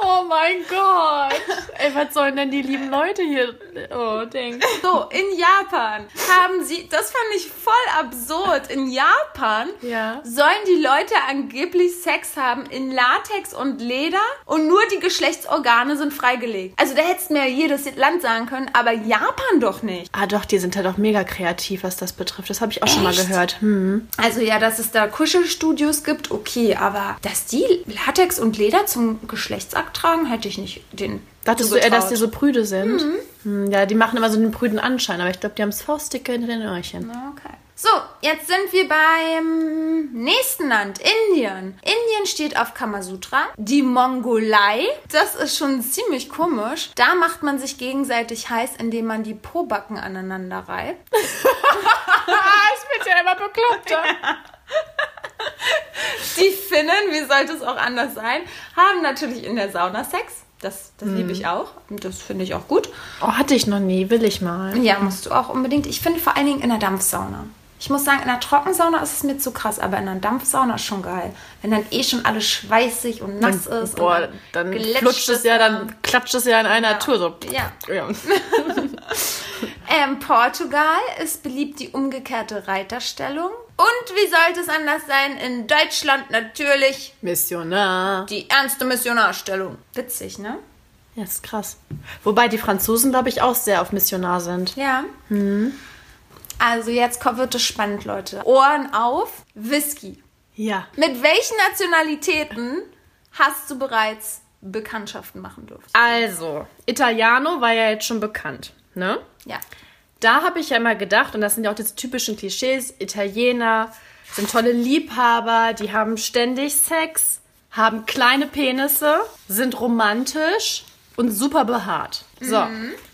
Oh mein Gott. Ey, was sollen denn die lieben Leute hier oh, denken? So, in Japan haben sie, das fand ich voll absurd, in Japan Ja. sollen die Leute angeblich Sex haben in Latex und Leder und nur die Geschlechtsorgane sind freigelegt. Also da hättest mir jedes Land sagen können, aber Japan doch nicht. Ah doch, die sind halt auch mega kreativ, was das betrifft. Das habe ich auch schon mal Echt? gehört. Hm. Also ja, dass es da Kuschelstudios gibt, okay, aber dass die Latex und Leder zum Geschlechtsakt tragen, hätte ich nicht den Dachtest du eher, dass die so prüde sind? Hm, ja, die machen immer so einen prüden Anschein, aber ich glaube, die haben Faustdicke hinter den Öhrchen. Okay. So, jetzt sind wir beim nächsten Land, Indien. Indien steht auf Kamasutra. Die Mongolei, das ist schon ziemlich komisch. Da macht man sich gegenseitig heiß, indem man die Pobacken aneinander reibt. Ah, es wird ja immer bekloppter. Die Finnen, wie sollte es auch anders sein, haben natürlich in der Sauna Sex. Das, das liebe ich auch. Und das finde ich auch gut. Oh, hatte ich noch nie, will ich mal. Ja, musst du auch unbedingt. Ich finde vor allen Dingen in der Dampfsauna. Ich muss sagen, in der Trockensauna ist es mir zu krass, aber in der Dampfsauna ist schon geil. Wenn dann eh schon alles schweißig und nass ist. Boah, und dann flutscht es ja, dann klatscht es ja in einer Ja. Tour so. Ja. ja. Ähm, Portugal ist beliebt die umgekehrte Reiterstellung. Und wie sollte es anders sein? In Deutschland natürlich Missionar. die ernste Missionarstellung. Witzig, ne? Ja, ist krass. Wobei die Franzosen, glaube ich, auch sehr auf Missionar sind. Ja. Also jetzt kommt- wird es spannend, Leute. Ohren auf. Whisky. Ja. Mit welchen Nationalitäten hast du bereits Bekanntschaften machen dürfen? Also, Italiano war ja jetzt schon bekannt, ne? Ja. Da habe ich ja immer gedacht, und das sind ja auch diese typischen Klischees, Italiener sind tolle Liebhaber, die haben ständig Sex, haben kleine Penisse, sind romantisch und super behaart. So,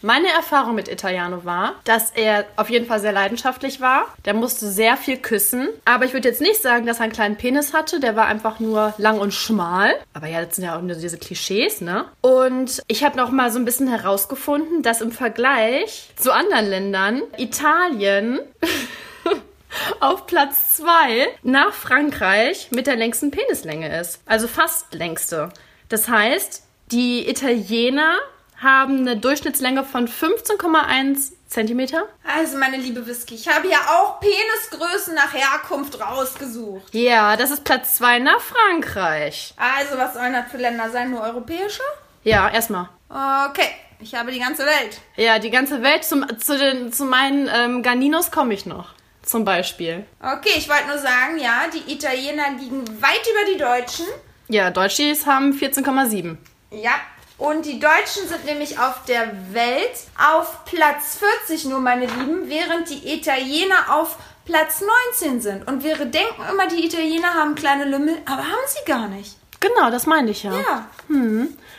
meine Erfahrung mit Italiano war, dass er auf jeden Fall sehr leidenschaftlich war. Der musste sehr viel küssen. Aber ich würde jetzt nicht sagen, dass er einen kleinen Penis hatte. Der war einfach nur lang und schmal. Aber ja, das sind ja auch nur diese Klischees, ne? Und ich habe noch mal so ein bisschen herausgefunden, dass im Vergleich zu anderen Ländern Italien auf Platz 2 nach Frankreich mit der längsten Penislänge ist. Also fast längste. Das heißt, die Italiener haben eine Durchschnittslänge von 15,1 Zentimeter. Also, meine liebe Whisky, ich habe ja auch Penisgrößen nach Herkunft rausgesucht. Ja, das ist Platz 2 nach Frankreich. Also, was sollen das für Länder sein? Nur europäische? Ja, erstmal. Okay, ich habe die ganze Welt. Ja, die ganze Welt, zum, zu, den, zu meinen ähm, Ganinos komme ich noch. Zum Beispiel. Okay, ich wollte nur sagen, ja, die Italiener liegen weit über die Deutschen. Ja, Deutschis haben 14,7. Ja. Und die Deutschen sind nämlich auf der Welt auf Platz 40 nur, meine Lieben, während die Italiener auf Platz 19 sind. Und wir denken immer, die Italiener haben kleine Lümmel, aber haben sie gar nicht. Genau, das meinte ich ja. Ja.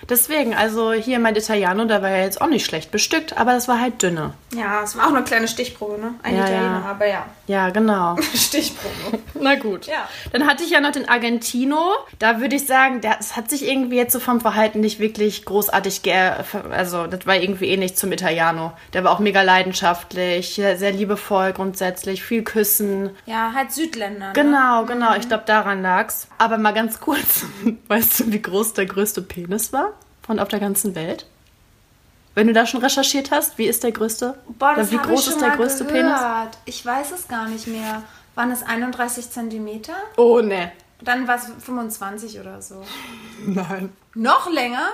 Deswegen, also hier mein Italiano, der war ja jetzt auch nicht schlecht bestückt, aber das war halt dünne. Ja, es war auch eine kleine Stichprobe, ne? Ein Ja, Italiener, ja. aber ja. Ja, genau. Stichprobe. Na gut. Ja. Dann hatte ich ja noch den Argentino. Da würde ich sagen, das hat sich irgendwie jetzt so vom Verhalten nicht wirklich großartig ge Also, das war irgendwie ähnlich zum Italiano. Der war auch mega leidenschaftlich, sehr sehr liebevoll grundsätzlich, viel Küssen. Ja, halt Südländer. Ne? Genau, genau. Ich glaube, daran lag's. Aber mal ganz kurz, weißt du, wie groß der größte Penis war von auf der ganzen Welt? Wenn du da schon recherchiert hast, wie ist der größte? Boah, das Oder wie groß ist der größte gehört. Penis? Ich weiß es gar nicht mehr. Waren es 31 Zentimeter? Oh, ne. Dann war es 25 oder so. Nein. Noch länger?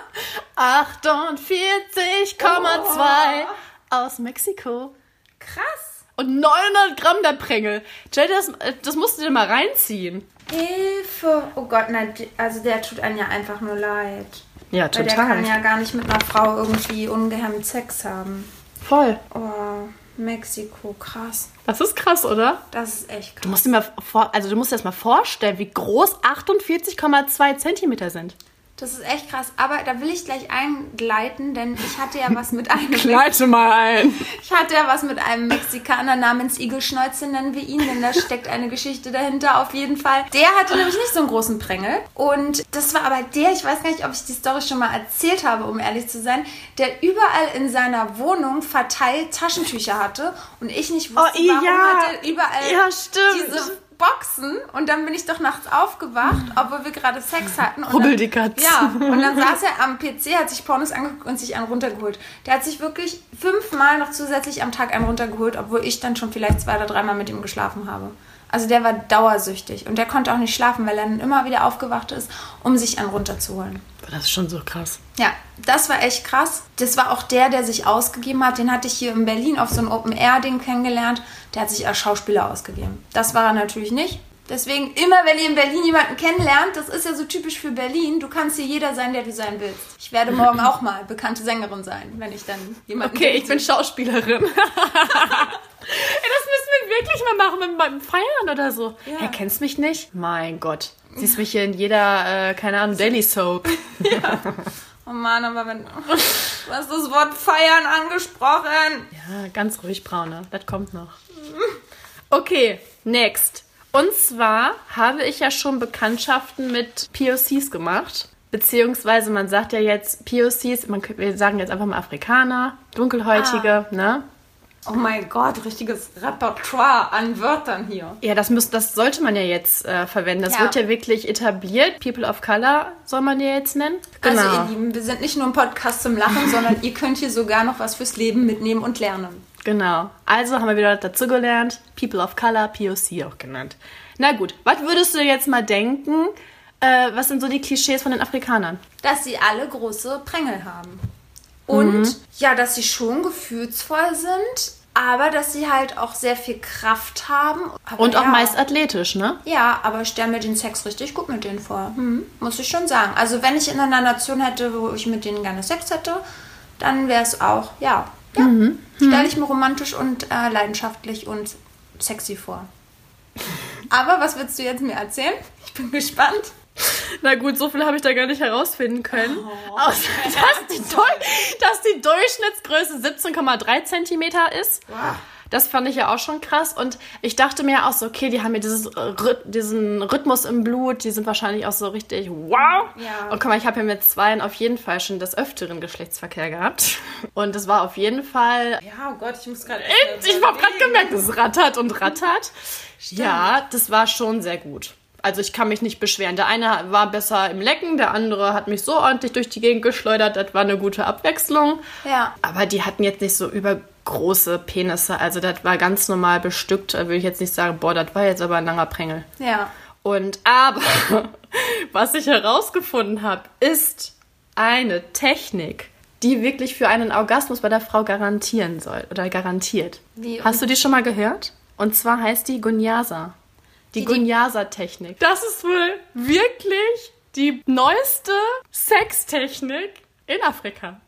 48,2 aus Mexiko. Krass. Und 900 Gramm der Prängel. Jay, das, das musst du dir mal reinziehen. Hilfe. Oh Gott, nein, also der tut einem ja einfach nur leid. Ja, Weil der kann ja gar nicht mit einer Frau irgendwie ungehemmt Sex haben. Voll. Oh, Mexiko, krass. Das ist krass, oder? Das ist echt Du krass. musst dir mal vor, also du musst dir das mal vorstellen, wie groß 48,2 Zentimeter sind. Das ist echt krass. Aber da will ich gleich eingleiten, denn ich hatte ja was mit einem Gleite mal ein. Ich hatte ja was mit einem Mexikaner namens Igelschnäuze, nennen wir ihn, denn da steckt eine Geschichte dahinter auf jeden Fall. Der hatte nämlich nicht so einen großen Prängel. Und das war aber der, ich weiß gar nicht, ob ich die Story schon mal erzählt habe, um ehrlich zu sein, der überall in seiner Wohnung verteilt Taschentücher hatte und ich nicht wusste, Oh, warum ja. hat er überall Ja, stimmt. diese Boxen und dann bin ich doch nachts aufgewacht, obwohl wir gerade Sex hatten. Und Rubbel dann- die Katze. Ja, und dann saß er am PC, hat sich Pornos angeguckt und sich einen runtergeholt. Der hat sich wirklich fünfmal noch zusätzlich am Tag einen runtergeholt, obwohl ich dann schon vielleicht zwei oder dreimal mit ihm geschlafen habe. Also der war dauersüchtig und der konnte auch nicht schlafen, weil er dann immer wieder aufgewacht ist, um sich einen runterzuholen. Das ist schon so krass. Ja, das war echt krass. Das war auch der, der sich ausgegeben hat. Den hatte ich hier in Berlin auf so einem Open-Air-Ding kennengelernt. Der hat sich als Schauspieler ausgegeben. Das war er natürlich nicht. Deswegen immer, wenn ihr in Berlin jemanden kennenlernt, das ist ja so typisch für Berlin, du kannst hier jeder sein, der du sein willst. Ich werde morgen auch mal bekannte Sängerin sein, wenn ich dann jemanden Okay, ich bin. Schauspielerin. Ey, das müssen wir wirklich mal machen mit beim Feiern oder so. Ja. Hey, kennst mich nicht? Mein Gott. Siehst mich hier in jeder, äh, keine Ahnung, Daily Soap. Oh Mann, aber wenn... Du hast das Wort feiern angesprochen. Ja, ganz ruhig, Braune. Das kommt noch. Okay, next. Und zwar habe ich ja schon Bekanntschaften mit POCs gemacht. Beziehungsweise man sagt ja jetzt POCs, man, wir sagen jetzt einfach mal Afrikaner, Dunkelhäutige, ne? Oh mein Gott, richtiges Repertoire an Wörtern hier. Ja, das, müsst, das sollte man ja jetzt äh, verwenden. Das Ja. wird ja wirklich etabliert. People of Color soll man ja jetzt nennen. Genau. Also ihr Lieben, wir sind nicht nur ein Podcast zum Lachen, sondern ihr könnt hier sogar noch was fürs Leben mitnehmen und lernen. Genau. Also haben wir wieder dazu gelernt. People of Color, POC auch genannt. Na gut, was würdest du jetzt mal denken? Äh, was sind so die Klischees von den Afrikanern? Dass sie alle große Prängel haben. Und Mhm. ja, dass sie schon gefühlsvoll sind, aber dass sie halt auch sehr viel Kraft haben. Aber Und auch ja. meist athletisch, ne? Ja, aber ich stelle mir den Sex richtig gut mit denen vor. Hm, muss ich schon sagen. Also wenn ich in einer Nation hätte, wo ich mit denen gerne Sex hätte, dann wäre es auch, ja. Ja Mhm. Stelle ich mir romantisch und äh, leidenschaftlich und sexy vor. Aber was willst du jetzt mir erzählen? Ich bin gespannt. Na gut, so viel habe ich da gar nicht herausfinden können. Außer, dass, die dass die Durchschnittsgröße 17,3 Zentimeter ist. Das fand ich ja auch schon krass. Und ich dachte mir auch so, okay, die haben ja dieses, diesen Rhythmus im Blut, die sind wahrscheinlich auch so richtig wow. Ja. Und guck mal, ich habe ja mit zweien auf jeden Fall schon des Öfteren Geschlechtsverkehr gehabt. Und es war auf jeden Fall Ja, oh Gott, ich muss gerade. ich habe gerade gemerkt, es rattert und rattert. Ja, das war schon sehr gut. Also ich kann mich nicht beschweren. Der eine war besser im Lecken, der andere hat mich so ordentlich durch die Gegend geschleudert. Das war eine gute Abwechslung. Ja. Aber die hatten jetzt nicht so übergroße Penisse. Also das war ganz normal bestückt. Da will ich jetzt nicht sagen, boah, das war jetzt aber ein langer Prängel. Ja. Und aber, was ich herausgefunden habe, ist eine Technik, die wirklich für einen Orgasmus bei der Frau garantieren soll oder garantiert. Wie- Hast du die schon mal gehört? Und zwar heißt die Gunyasa. Die, Gunyasa-Technik. Das ist wohl wirklich die neueste Sextechnik, in Afrika.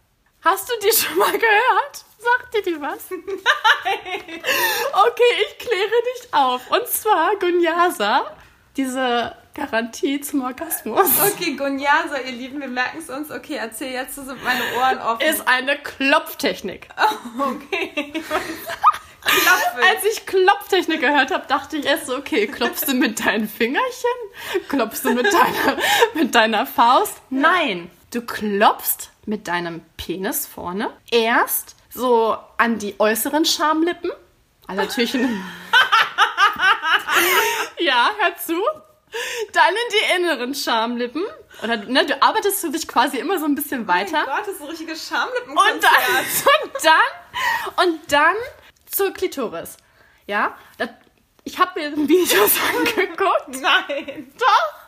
Hast du die schon mal gehört? Sagt dir die was? Nein. Okay, ich kläre dich auf. Und zwar Gunyasa, diese Garantie zum Orgasmus. Okay, Gunyasa, ihr Lieben, wir merken es uns. Okay, erzähl jetzt, sind meine Ohren offen. Ist eine Klopftechnik. okay. Klopfen. Als ich Klopftechnik gehört habe, dachte ich erst so, okay, klopfst du mit deinen Fingerchen? Klopfst du mit deiner, mit deiner Faust? Nein, du klopfst mit deinem Penis vorne erst so an die äußeren Schamlippen. Also natürlich. ja, hör zu. Dann in die inneren Schamlippen. Oder ne, du arbeitest für dich quasi immer so ein bisschen weiter. Oh mein Gott, das ist so richtige Schamlippen. Und dann, und dann, und dann zur Klitoris. Ja, das, ich habe mir Videos angeguckt. Nein. Doch.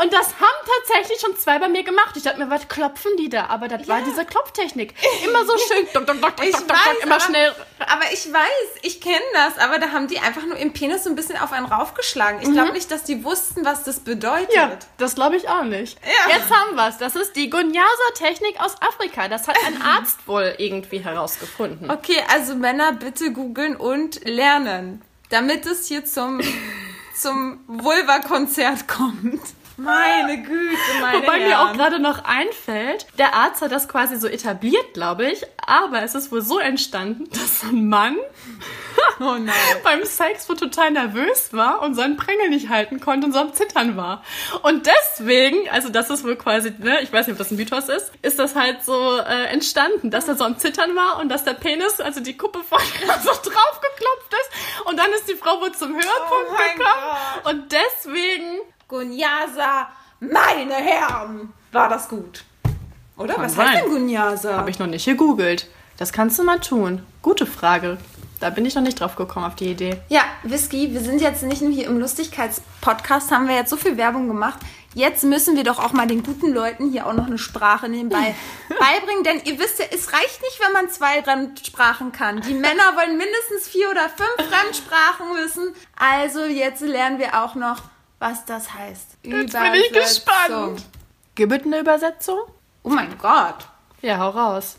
Und das haben tatsächlich schon zwei bei mir gemacht. Ich dachte mir, was klopfen die da? Aber das ja. war diese Klopftechnik. Immer so schön, dok, dok, dok, ich dok, weiß, dok, immer aber, schnell. Aber ich weiß, ich kenne das, aber da haben die einfach nur im Penis so ein bisschen auf einen raufgeschlagen. Ich glaube nicht, dass die wussten, was das bedeutet. Ja, das glaube ich auch nicht. Ja. Jetzt haben wir es. Das ist die Gunyasa-Technik aus Afrika. Das hat ein Arzt wohl irgendwie herausgefunden. Okay, also Männer bitte googeln und lernen, damit es hier zum zum Vulva-Konzert kommt. Meine Güte, meine Wobei Herren. mir auch gerade noch einfällt, der Arzt hat das quasi so etabliert, glaube ich, aber es ist wohl so entstanden, dass ein Mann oh beim Sex wohl total nervös war und seinen Prängel nicht halten konnte und so am Zittern war. Und deswegen, also das ist wohl quasi, ne, ich weiß nicht, ob das ein Mythos ist, ist das halt so äh, entstanden, dass er so am Zittern war und dass der Penis, also die Kuppe vorne so draufgeklopft ist und dann ist die Frau wohl zum Höhepunkt Oh gekommen Gott. und deswegen Gunyasa, meine Herren, war das gut. Oder? Kann Was sein. heißt denn Gunyasa? Habe ich noch nicht gegoogelt. Das kannst du mal tun. Gute Frage. Da bin ich noch nicht drauf gekommen auf die Idee. Ja, Whisky, wir sind jetzt nicht nur hier im Lustigkeitspodcast, haben wir jetzt so viel Werbung gemacht. Jetzt müssen wir doch auch mal den guten Leuten hier auch noch eine Sprache nebenbei beibringen, denn ihr wisst ja, es reicht nicht, wenn man zwei Fremdsprachen kann. Die Männer wollen mindestens vier oder fünf Fremdsprachen wissen. Also jetzt lernen wir auch noch, was das heißt. Jetzt bin ich gespannt. Gibt es eine Übersetzung? Oh mein Gott. Ja, hau raus.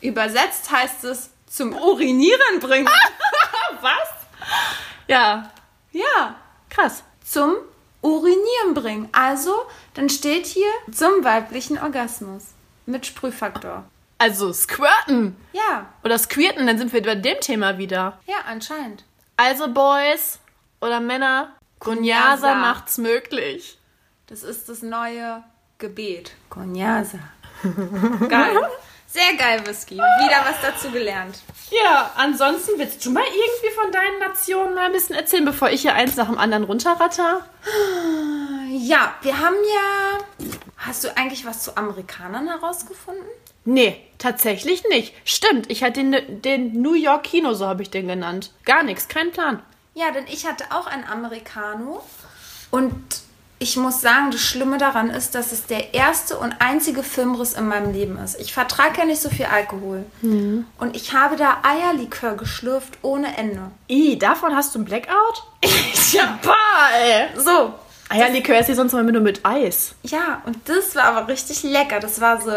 Übersetzt heißt es zum Urinieren bringen. Was? Ja, ja. krass. zum Urinieren bringen. Also, dann steht hier zum weiblichen Orgasmus mit Sprühfaktor. Also squirten. Ja, Oder squirten, dann sind wir bei dem Thema wieder. ja, anscheinend. Also Boys oder Männer, Gunyasa. macht's möglich. Das ist das neue Gebet. Konyasa. Geil. Sehr geil, Whisky. Wieder was dazu gelernt. Ja, ansonsten willst du mal irgendwie von deinen Nationen mal ein bisschen erzählen, bevor ich hier eins nach dem anderen runterratter? Ja, wir haben ja. Hast du eigentlich was zu Amerikanern herausgefunden? Nee, tatsächlich nicht. Stimmt, ich hatte den, den New York Kino, so habe ich den genannt. Gar nichts, kein Plan. Ja, denn ich hatte auch ein Americano und ich muss sagen, das Schlimme daran ist, dass es der erste und einzige Filmriss in meinem Leben ist. Ich vertrage ja nicht so viel Alkohol. Und ich habe da Eierlikör geschlürft ohne Ende. I, davon hast du ein Blackout? ja, bah, ey. So, Eierlikör ist hier sonst immer nur mit Eis. ja, und das war aber richtig lecker. Das war so,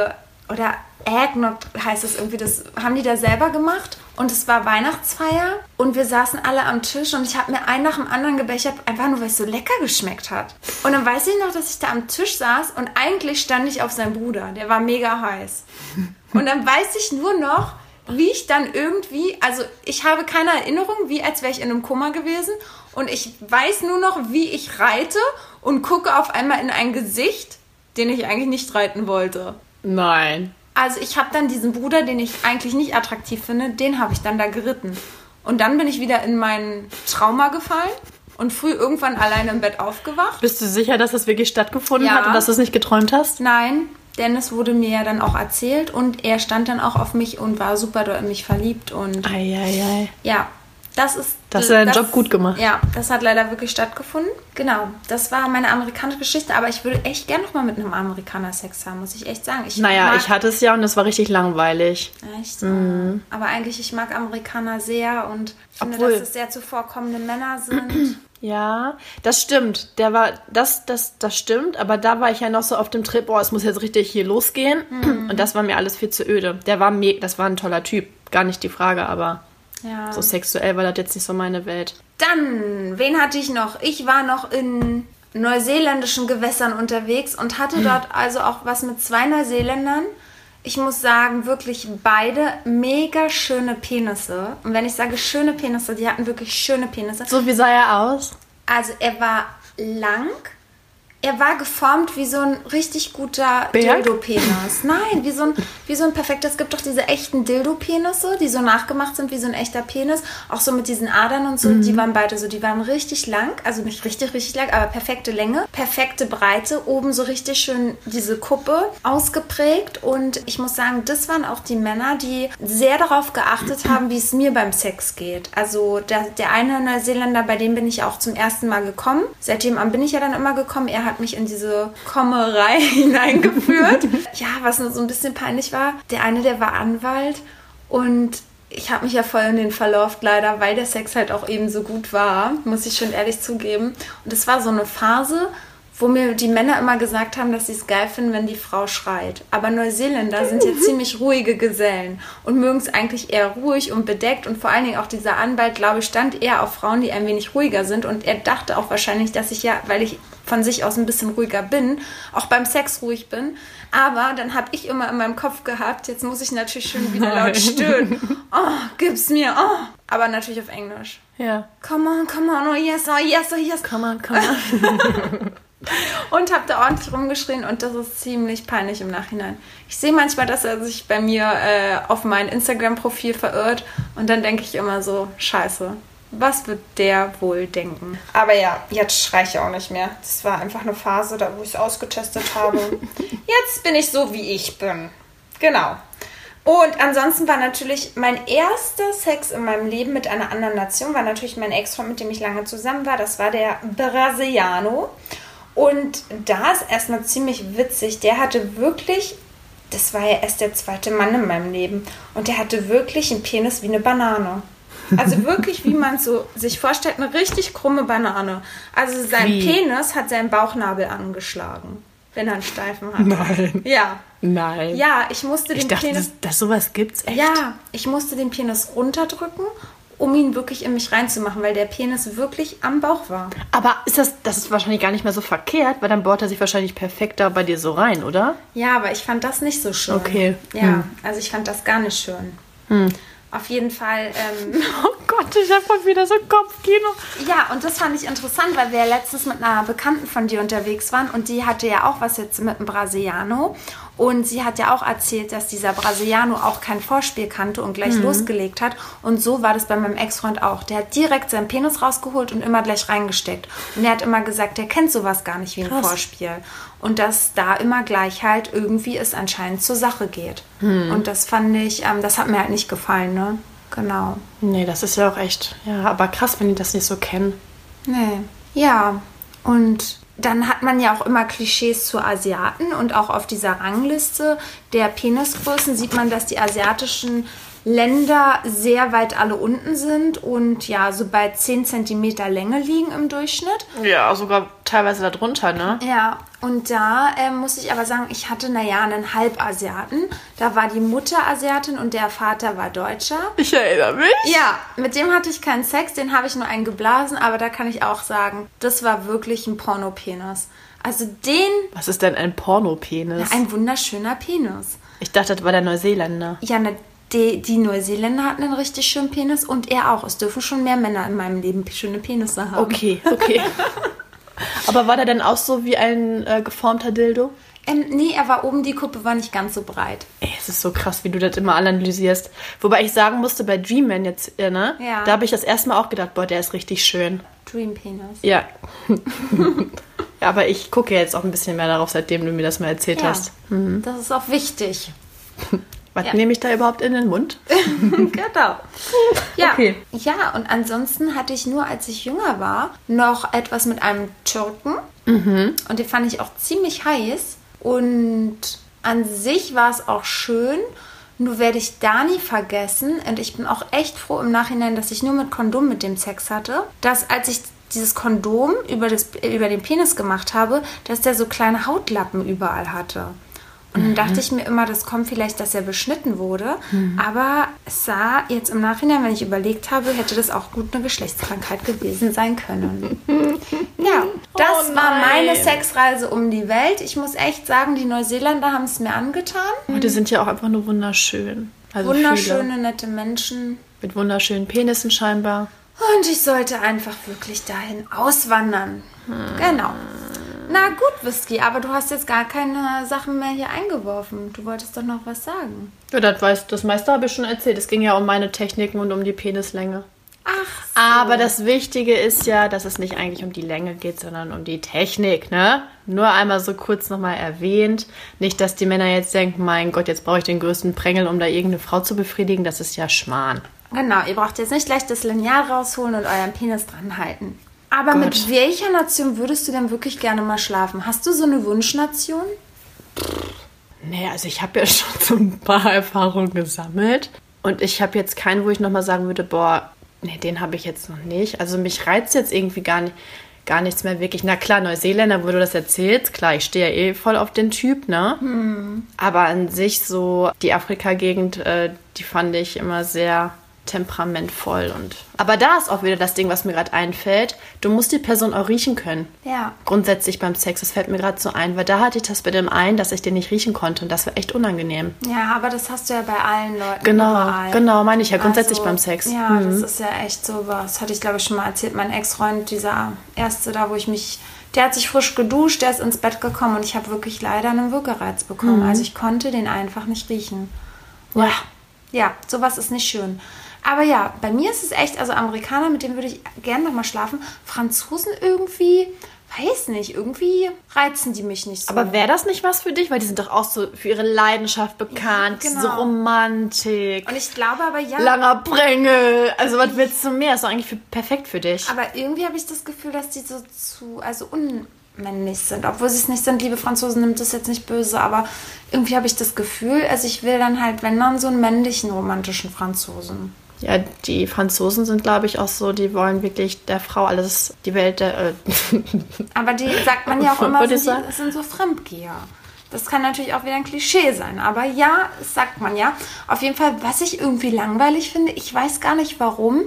oder Eggnog heißt es irgendwie, das haben die da selber gemacht. Und es war Weihnachtsfeier und wir saßen alle am Tisch und ich habe mir einen nach dem anderen gebechert, einfach nur weil es so lecker geschmeckt hat. Und dann weiß ich noch, dass ich da am Tisch saß und eigentlich stand ich auf seinen Bruder, der war mega heiß. Und dann weiß ich nur noch, wie ich dann irgendwie, also ich habe keine Erinnerung, wie als wäre ich in einem Koma gewesen. Und ich weiß nur noch, wie ich reite und gucke auf einmal in ein Gesicht, den ich eigentlich nicht reiten wollte. Nein. Also ich habe dann diesen Bruder, den ich eigentlich nicht attraktiv finde, den habe ich dann da geritten. Und dann bin ich wieder in mein Trauma gefallen und früh irgendwann alleine im Bett aufgewacht. Bist du sicher, dass das wirklich stattgefunden Ja. hat und dass du es nicht geträumt hast? Nein, Dennis wurde mir ja dann auch erzählt und er stand dann auch auf mich und war super doll in mich verliebt und Eieiei. ja. Das ist. Das hast du deinen Job gut gemacht. Ja, das hat leider wirklich stattgefunden. Genau, das war meine amerikanische Geschichte, aber ich würde echt gerne nochmal mit einem Amerikaner Sex haben, muss ich echt sagen. Ich Naja, ich hatte es ja und es war richtig langweilig. Echt? Aber eigentlich, ich mag Amerikaner sehr und finde, Obwohl- dass es sehr zuvorkommende Männer sind. Ja, das stimmt. Der war, das, das, das stimmt, aber da war ich ja noch so auf dem Trip, boah, es muss jetzt richtig hier losgehen. Und das war mir alles viel zu öde. Der war me das war ein toller Typ. Gar nicht die Frage, aber Ja. so sexuell war das jetzt nicht so meine Welt. Dann, wen hatte ich noch? Ich war noch in neuseeländischen Gewässern unterwegs und hatte dort also auch was mit zwei Neuseeländern. Ich muss sagen, wirklich beide mega schöne Penisse. Und wenn ich sage schöne Penisse, die hatten wirklich schöne Penisse. So, wie sah er aus? Also er war lang. Er war geformt wie so ein richtig guter? Dildo-Penis. Nein, wie so, ein, wie so ein perfekter. Es gibt doch diese echten Dildo-Penisse, die so nachgemacht sind wie so ein echter Penis. Auch so mit diesen Adern und so. Die waren beide so. Die waren richtig lang. Also nicht richtig, richtig lang, aber perfekte Länge. Perfekte Breite. Oben so richtig schön diese Kuppe ausgeprägt. Und ich muss sagen, das waren auch die Männer, die sehr darauf geachtet haben, wie es mir beim Sex geht. Also der, der eine Neuseeländer, bei dem bin ich auch zum ersten Mal gekommen. Seitdem bin ich ja dann immer gekommen. Er hat mich in diese Kommerei hineingeführt. ja, was nur so ein bisschen peinlich war. Der eine, der war Anwalt und ich habe mich ja voll in den verlauft, leider, weil der Sex halt auch eben so gut war, muss ich schon ehrlich zugeben. Und es war so eine Phase, wo mir die Männer immer gesagt haben, dass sie es geil finden, wenn die Frau schreit. Aber Neuseeländer sind ja ziemlich ruhige Gesellen und mögen es eigentlich eher ruhig und bedeckt. Und vor allen Dingen auch dieser Anwalt, glaube ich, stand eher auf Frauen, die ein wenig ruhiger sind. Und er dachte auch wahrscheinlich, dass ich ja, weil ich von sich aus ein bisschen ruhiger bin, auch beim Sex ruhig bin. Aber dann habe ich immer in meinem Kopf gehabt, jetzt muss ich natürlich schon wieder laut stöhnen. Oh, gib's mir, oh. Aber natürlich auf Englisch. Ja. Come on, come on, oh yes, oh yes, oh yes. Come on, come on. Und habe da ordentlich rumgeschrien und das ist ziemlich peinlich im Nachhinein. Ich sehe manchmal, dass er sich bei mir äh, auf mein Instagram-Profil verirrt und dann denke ich immer so, scheiße, was wird der wohl denken? Aber ja, jetzt schrei ich auch nicht mehr. Das war einfach eine Phase, da wo ich es ausgetestet habe. Jetzt bin ich so, wie ich bin. Genau. Und ansonsten war natürlich mein erster Sex in meinem Leben mit einer anderen Nation, war natürlich mein Ex-Freund, mit dem ich lange zusammen war. Das war der Brasiliano. Und da ist erstmal ziemlich witzig. Der hatte wirklich, das war ja erst der zweite Mann in meinem Leben. Und der hatte wirklich einen Penis wie eine Banane. Also wirklich, wie man es so sich vorstellt, eine richtig krumme Banane. Also sein Wie? Penis hat seinen Bauchnabel angeschlagen, wenn er einen steifen hat. Nein. Ja. Nein. Ja, ich musste Ich den dachte, Penis. dass, dass sowas gibt's echt. Ja, ich musste den Penis runterdrücken, um ihn wirklich in mich reinzumachen, weil der Penis wirklich am Bauch war. Aber ist das, das ist wahrscheinlich gar nicht mehr so verkehrt, weil dann bohrt er sich wahrscheinlich perfekt da bei dir so rein, oder? Ja, aber ich fand das nicht so schön. Okay. Ja, Hm. also ich fand das gar nicht schön. Auf jeden Fall, ähm, Oh Gott, ich hab mal wieder so Kopfkino. ja, und das fand ich interessant, weil wir ja letztens mit einer Bekannten von dir unterwegs waren und die hatte ja auch was jetzt mit einem Brasiliano. Und sie hat ja auch erzählt, dass dieser Brasiliano auch kein Vorspiel kannte und gleich losgelegt hat. Und so war das bei meinem Ex-Freund auch. Der hat direkt seinen Penis rausgeholt und immer gleich reingesteckt. Und er hat immer gesagt, der kennt sowas gar nicht wie ein Krass. Vorspiel. Und dass da immer gleich halt irgendwie es anscheinend zur Sache geht. Und das fand ich, ähm, das hat mir halt nicht gefallen, ne? Genau. Nee, das ist ja auch echt. Ja, aber krass, wenn die das nicht so kennen. Nee. Ja, und dann hat man ja auch immer Klischees zu Asiaten und auch auf dieser Rangliste der Penisgrößen sieht man, dass die asiatischen Länder sehr weit alle unten sind und ja, so bei 10 cm Länge liegen im Durchschnitt. Ja, sogar teilweise darunter, ne? Ja, und da ähm, muss ich aber sagen, ich hatte, naja, einen Halbasiaten. Da war die Mutter Asiatin und der Vater war Deutscher. Ich erinnere mich. Ja, mit dem hatte ich keinen Sex, den habe ich nur einen geblasen, aber da kann ich auch sagen, das war wirklich ein Pornopenis. Also den, Was ist denn ein Pornopenis? ein wunderschöner Penis. Ich dachte, das war der Neuseeländer. Ja, ne, die, die Neuseeländer hatten einen richtig schönen Penis und er auch. Es dürfen schon mehr Männer in meinem Leben schöne Penisse haben. Okay, okay. aber war der denn auch so wie ein äh, geformter Dildo? Ähm, nee, er war oben, die Kuppe war nicht ganz so breit. Ey, es ist so krass, wie du das immer analysierst. Wobei ich sagen musste, bei Dreamman jetzt, äh, ne? Ja. Da habe ich das erste Mal auch gedacht, boah, der ist richtig schön. Dream Penis. Ja. ja, aber ich gucke jetzt auch ein bisschen mehr darauf, seitdem du mir das mal erzählt Ja, hast. das ist auch wichtig. Was Ja. nehme ich da überhaupt in den Mund? genau. Ja. Okay. ja, und ansonsten hatte ich nur, als ich jünger war, noch etwas mit einem Türken. Und den fand ich auch ziemlich heiß. Und an sich war es auch schön. Nur werde ich da nie vergessen. Und ich bin auch echt froh im Nachhinein, dass ich nur mit Kondom mit dem Sex hatte. Dass als ich dieses Kondom über, das, über den Penis gemacht habe, dass der so kleine Hautlappen überall hatte. Und dann dachte ich mir immer, das kommt vielleicht, dass er beschnitten wurde. Aber es sah jetzt im Nachhinein, wenn ich überlegt habe, hätte das auch gut eine Geschlechtskrankheit gewesen sein können. ja, das Oh war meine. Sexreise um die Welt. Ich muss echt sagen, die Neuseeländer haben es mir angetan. Und die sind ja auch einfach nur wunderschön. Also Wunderschöne, Viele. nette Menschen. Mit wunderschönen Penissen scheinbar. Und ich sollte einfach wirklich dahin auswandern. Genau. Na gut, Whisky, aber du hast jetzt gar keine Sachen mehr hier eingeworfen. Du wolltest doch noch was sagen. Ja, das, weiß, das meiste habe ich schon erzählt. Es ging ja um meine Techniken und um die Penislänge. Ach, Aber das Wichtige ist ja, dass es nicht eigentlich um die Länge geht, sondern um die Technik, ne? Nur einmal so kurz nochmal erwähnt. Nicht, dass die Männer jetzt denken, mein Gott, jetzt brauche ich den größten Prängel, um da irgendeine Frau zu befriedigen. Das ist ja Schmarrn. Genau, ihr braucht jetzt nicht gleich das Lineal rausholen und euren Penis dran Aber mit Gott. welcher Nation würdest du denn wirklich gerne mal schlafen? Hast du so eine Wunschnation? Nee, also ich habe ja schon so ein paar Erfahrungen gesammelt. Und ich habe jetzt keinen, wo ich nochmal sagen würde, boah, nee, den habe ich jetzt noch nicht. Also mich reizt jetzt irgendwie gar nicht. Gar nichts mehr wirklich. Na klar, Neuseeländer, wo du das erzählst, klar, ich stehe ja eh voll auf den Typ, ne? Aber an sich so, die Afrika-Gegend, äh, die fand ich immer sehr temperamentvoll. Und aber da ist auch wieder das Ding, was mir gerade einfällt. Du musst die Person auch riechen können Ja. grundsätzlich beim Sex. Das fällt mir gerade so ein, weil da hatte ich das bei dem einen, dass ich den nicht riechen konnte und das war echt unangenehm. Ja, aber das hast du ja bei allen Leuten. Genau, überall. genau, meine ich ja grundsätzlich Also, beim Sex. Ja, Mhm. das ist ja echt so was. Hatte ich, glaube ich, schon mal erzählt. Mein Ex-Freund, dieser erste da, wo ich mich. Der hat sich frisch geduscht, der ist ins Bett gekommen und ich habe wirklich leider einen Würgereiz Mhm. bekommen. Also ich konnte den einfach nicht riechen. Ja. Ja, sowas ist nicht schön. Aber ja, bei mir ist es echt, also Amerikaner, mit denen würde ich gerne nochmal schlafen. Franzosen irgendwie, weiß nicht, irgendwie reizen die mich nicht so. Aber wäre das nicht was für dich? Weil die sind doch auch so für ihre Leidenschaft bekannt, genau. so Romantik, und ich glaube aber ja. langer Prängel. Also was willst du mehr? Ist doch eigentlich für, perfekt für dich. Aber irgendwie habe ich das Gefühl, dass die so zu, also unmännlich sind. Obwohl sie es nicht sind, liebe Franzosen, nimmt das jetzt nicht böse, aber irgendwie habe ich das Gefühl, also ich will dann halt, wenn dann so einen männlichen, romantischen Franzosen. Ja, die Franzosen sind, glaube ich, auch so, die wollen wirklich der Frau alles, die Welt der... Äh, Aber die sagt man ja auch immer, sind, die, sind so Fremdgeher. Das kann natürlich auch wieder ein Klischee sein, aber ja, das sagt man ja. Auf jeden Fall, was ich irgendwie langweilig finde, ich weiß gar nicht warum,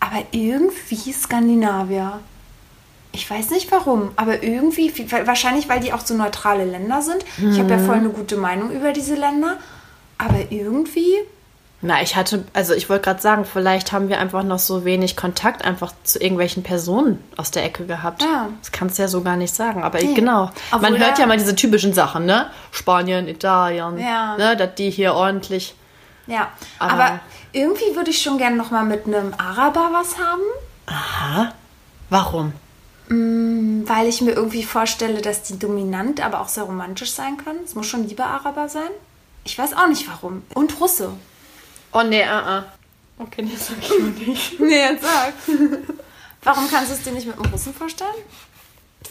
aber irgendwie Skandinavier. Ich weiß nicht warum, aber irgendwie, wahrscheinlich weil die auch so neutrale Länder sind. Ich habe ja voll eine gute Meinung über diese Länder, aber irgendwie, Na, ich hatte, also ich wollte gerade sagen, vielleicht haben wir einfach noch so wenig Kontakt einfach zu irgendwelchen Personen aus der Ecke gehabt. Ja. Das kannst du ja so gar nicht sagen. Aber Nee. genau. Obwohl Man hört ja mal diese typischen Sachen, ne? Spanien, Italien, Ja. ne? Dass die hier ordentlich. ja. Aber- Aber, irgendwie würde ich schon gerne noch mal mit einem Araber was haben. Aha. Warum? Weil ich mir irgendwie vorstelle, dass die dominant, aber auch sehr romantisch sein können. Es muss schon lieber Araber sein. Ich weiß auch nicht warum. Und Russe. Oh nee, uh, uh. Okay, das sag ich nicht. Nee, jetzt sag. warum kannst du es dir nicht mit einem Russen vorstellen?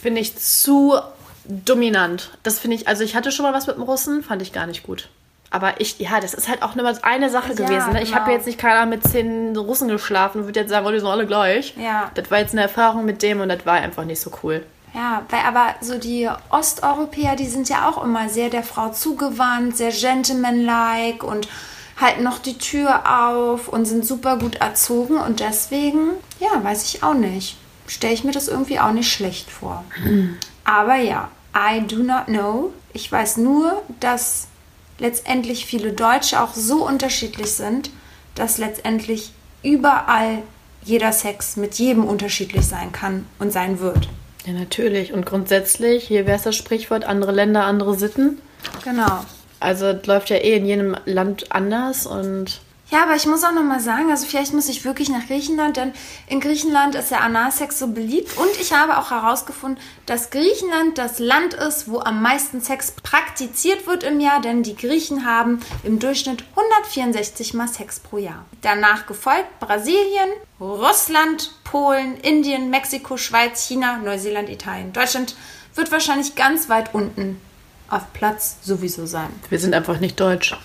Finde ich zu dominant. Das finde ich, also ich hatte schon mal was mit dem Russen, fand ich gar nicht gut. Aber ich, ja, das ist halt auch nur eine Sache Ja, gewesen. Ne? Ich genau. habe jetzt nicht keiner mit zehn Russen geschlafen und würde jetzt sagen, oh, die sind alle gleich. Ja. Das war jetzt eine Erfahrung mit dem und das war einfach nicht so cool. Ja, weil aber so die Osteuropäer, die sind ja auch immer sehr der Frau zugewandt, sehr gentlemanlike und halten noch die Tür auf und sind super gut erzogen und deswegen, ja, weiß ich auch nicht. Stelle ich mir das irgendwie auch nicht schlecht vor. Aber ja, I do not know. Ich weiß nur, dass letztendlich viele Deutsche auch so unterschiedlich sind, dass letztendlich überall jeder Sex mit jedem unterschiedlich sein kann und sein wird. Ja, natürlich. Und grundsätzlich, hier wäre es das Sprichwort, andere Länder, andere Sitten. Genau. Also läuft ja eh in jedem Land anders und Ja, aber ich muss auch noch mal sagen, also vielleicht muss ich wirklich nach Griechenland, denn in Griechenland ist der Analsex so beliebt und ich habe auch herausgefunden, dass Griechenland das Land ist, wo am meisten Sex praktiziert wird im Jahr, denn die Griechen haben im Durchschnitt 164 mal Sex pro Jahr. Danach gefolgt Brasilien, Russland, Polen, Indien, Mexiko, Schweiz, China, Neuseeland, Italien. Deutschland wird wahrscheinlich ganz weit unten auf Platz sowieso sein. Wir sind einfach nicht deutsch.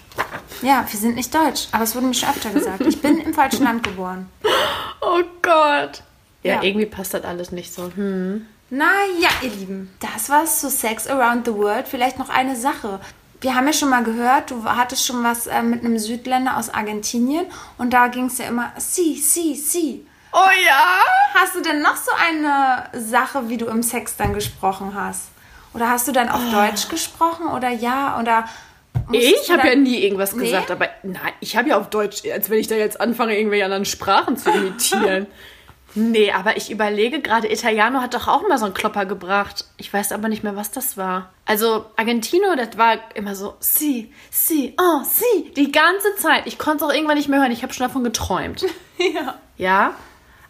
Ja, wir sind nicht deutsch, aber es wurde mir schon öfter gesagt. Ich bin im falschen Land geboren. Oh Gott. Ja, Ja. irgendwie passt das alles nicht so. Hm. Naja, ihr Lieben, das war's zu Sex Around the World. Vielleicht noch eine Sache. Wir haben ja schon mal gehört, du hattest schon was äh, mit einem Südländer aus Argentinien und da ging es ja immer si, si, si. Oh ja? Hast du denn noch so eine Sache, wie du im Sex dann gesprochen hast? Oder hast du dann auf Deutsch gesprochen oder ja? Oder Ich habe ja nie irgendwas Nee? gesagt, aber nein, ich habe ja auf Deutsch, als wenn ich da jetzt anfange, irgendwelche anderen Sprachen zu imitieren. nee, aber ich überlege gerade, Italiano hat doch auch mal so einen Klopper gebracht. Ich weiß aber nicht mehr, was das war. Also Argentino, das war immer so, si, si, oh, si, die ganze Zeit. Ich konnte es auch irgendwann nicht mehr hören. Ich habe schon davon geträumt. Ja. Ja.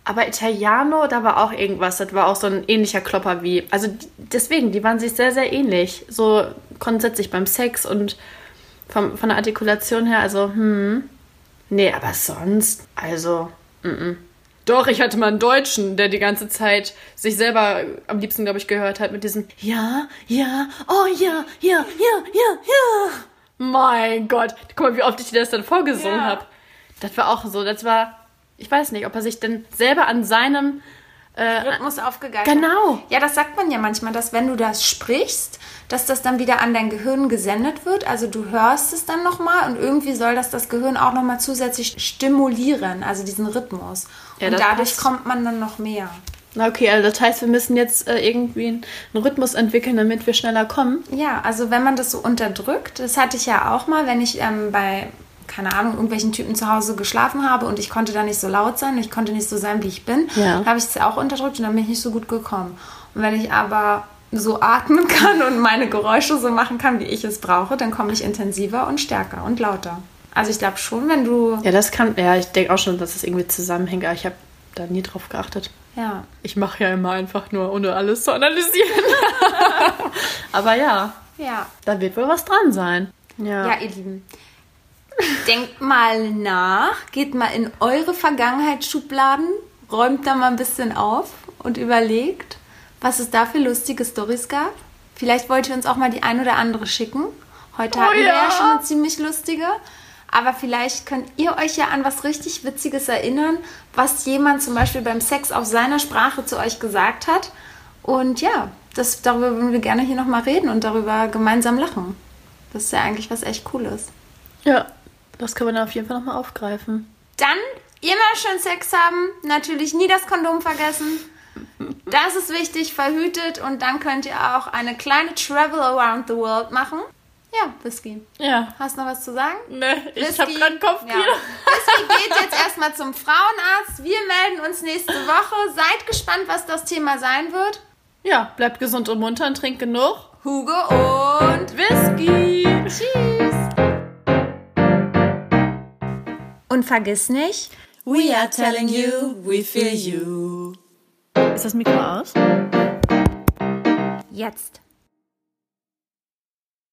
Aber Italiano, da war auch irgendwas. Das war auch so ein ähnlicher Klopper wie. Also deswegen, die waren sich sehr, sehr ähnlich. So grundsätzlich beim Sex und vom, von der Artikulation her. Also, hm. Nee, aber sonst, also, mm Doch, ich hatte mal einen Deutschen, der die ganze Zeit sich selber am liebsten, glaube ich, gehört hat mit diesem Ja, ja, oh ja, ja, ja, ja, ja. Mein Gott. Guck mal, wie oft ich dir das dann vorgesungen Ja. habe. Das war auch so. Das war, ich weiß nicht, ob er sich denn selber an seinem Rhythmus aufgegeigt. Genau. Ja, das sagt man ja manchmal, dass wenn du das sprichst, dass das dann wieder an dein Gehirn gesendet wird. Also du hörst es dann nochmal und irgendwie soll das das Gehirn auch nochmal zusätzlich stimulieren, also diesen Rhythmus. Ja, und dadurch passt. kommt man dann noch mehr. Na okay, also das heißt, wir müssen jetzt äh, irgendwie einen Rhythmus entwickeln, damit wir schneller kommen. Ja, also wenn man das so unterdrückt, das hatte ich ja auch mal, wenn ich ähm, bei, keine Ahnung, irgendwelchen Typen zu Hause geschlafen habe und ich konnte da nicht so laut sein, ich konnte nicht so sein, wie ich bin, Ja. dann habe ich es auch unterdrückt und dann bin ich nicht so gut gekommen. Und wenn ich aber so atmen kann und meine Geräusche so machen kann, wie ich es brauche, dann komme ich intensiver und stärker und lauter. Also ich glaube schon, wenn du, Ja, das kann, ja, ich denke auch schon, dass das irgendwie zusammenhängt, aber ich habe da nie drauf geachtet. ja, Ich mache ja immer einfach nur, ohne alles zu analysieren. aber ja, ja, da wird wohl was dran sein. Ja. Ja, ihr Lieben. Denkt mal nach, geht mal in eure Vergangenheitsschubladen, räumt da mal ein bisschen auf und überlegt, was es da für lustige Stories gab. Vielleicht wollt ihr uns auch mal die ein oder andere schicken. Heute hatten wir ja. ja schon eine ziemlich lustige. Aber vielleicht könnt ihr euch ja an was richtig Witziges erinnern, was jemand zum Beispiel beim Sex auf seiner Sprache zu euch gesagt hat. Und ja, das, darüber würden wir gerne hier nochmal reden und darüber gemeinsam lachen. Das ist ja eigentlich was echt Cooles. ja, das können wir dann auf jeden Fall nochmal aufgreifen. Dann immer schön Sex haben. Natürlich nie das Kondom vergessen. Das ist wichtig, verhütet. Und dann könnt ihr auch eine kleine Travel around the world machen. Ja, Whisky. Ja. Hast du noch was zu sagen? Ne, ich Whisky. habe gerade Kopfkino. Ja. Whisky geht jetzt erstmal zum Frauenarzt. Wir melden uns nächste Woche. Seid gespannt, was das Thema sein wird. Ja, bleibt gesund und munter und trinkt genug. Hugo und Whisky. Tschüss. Und vergiss nicht, We are telling you, we feel you. Ist das Mikro aus? jetzt.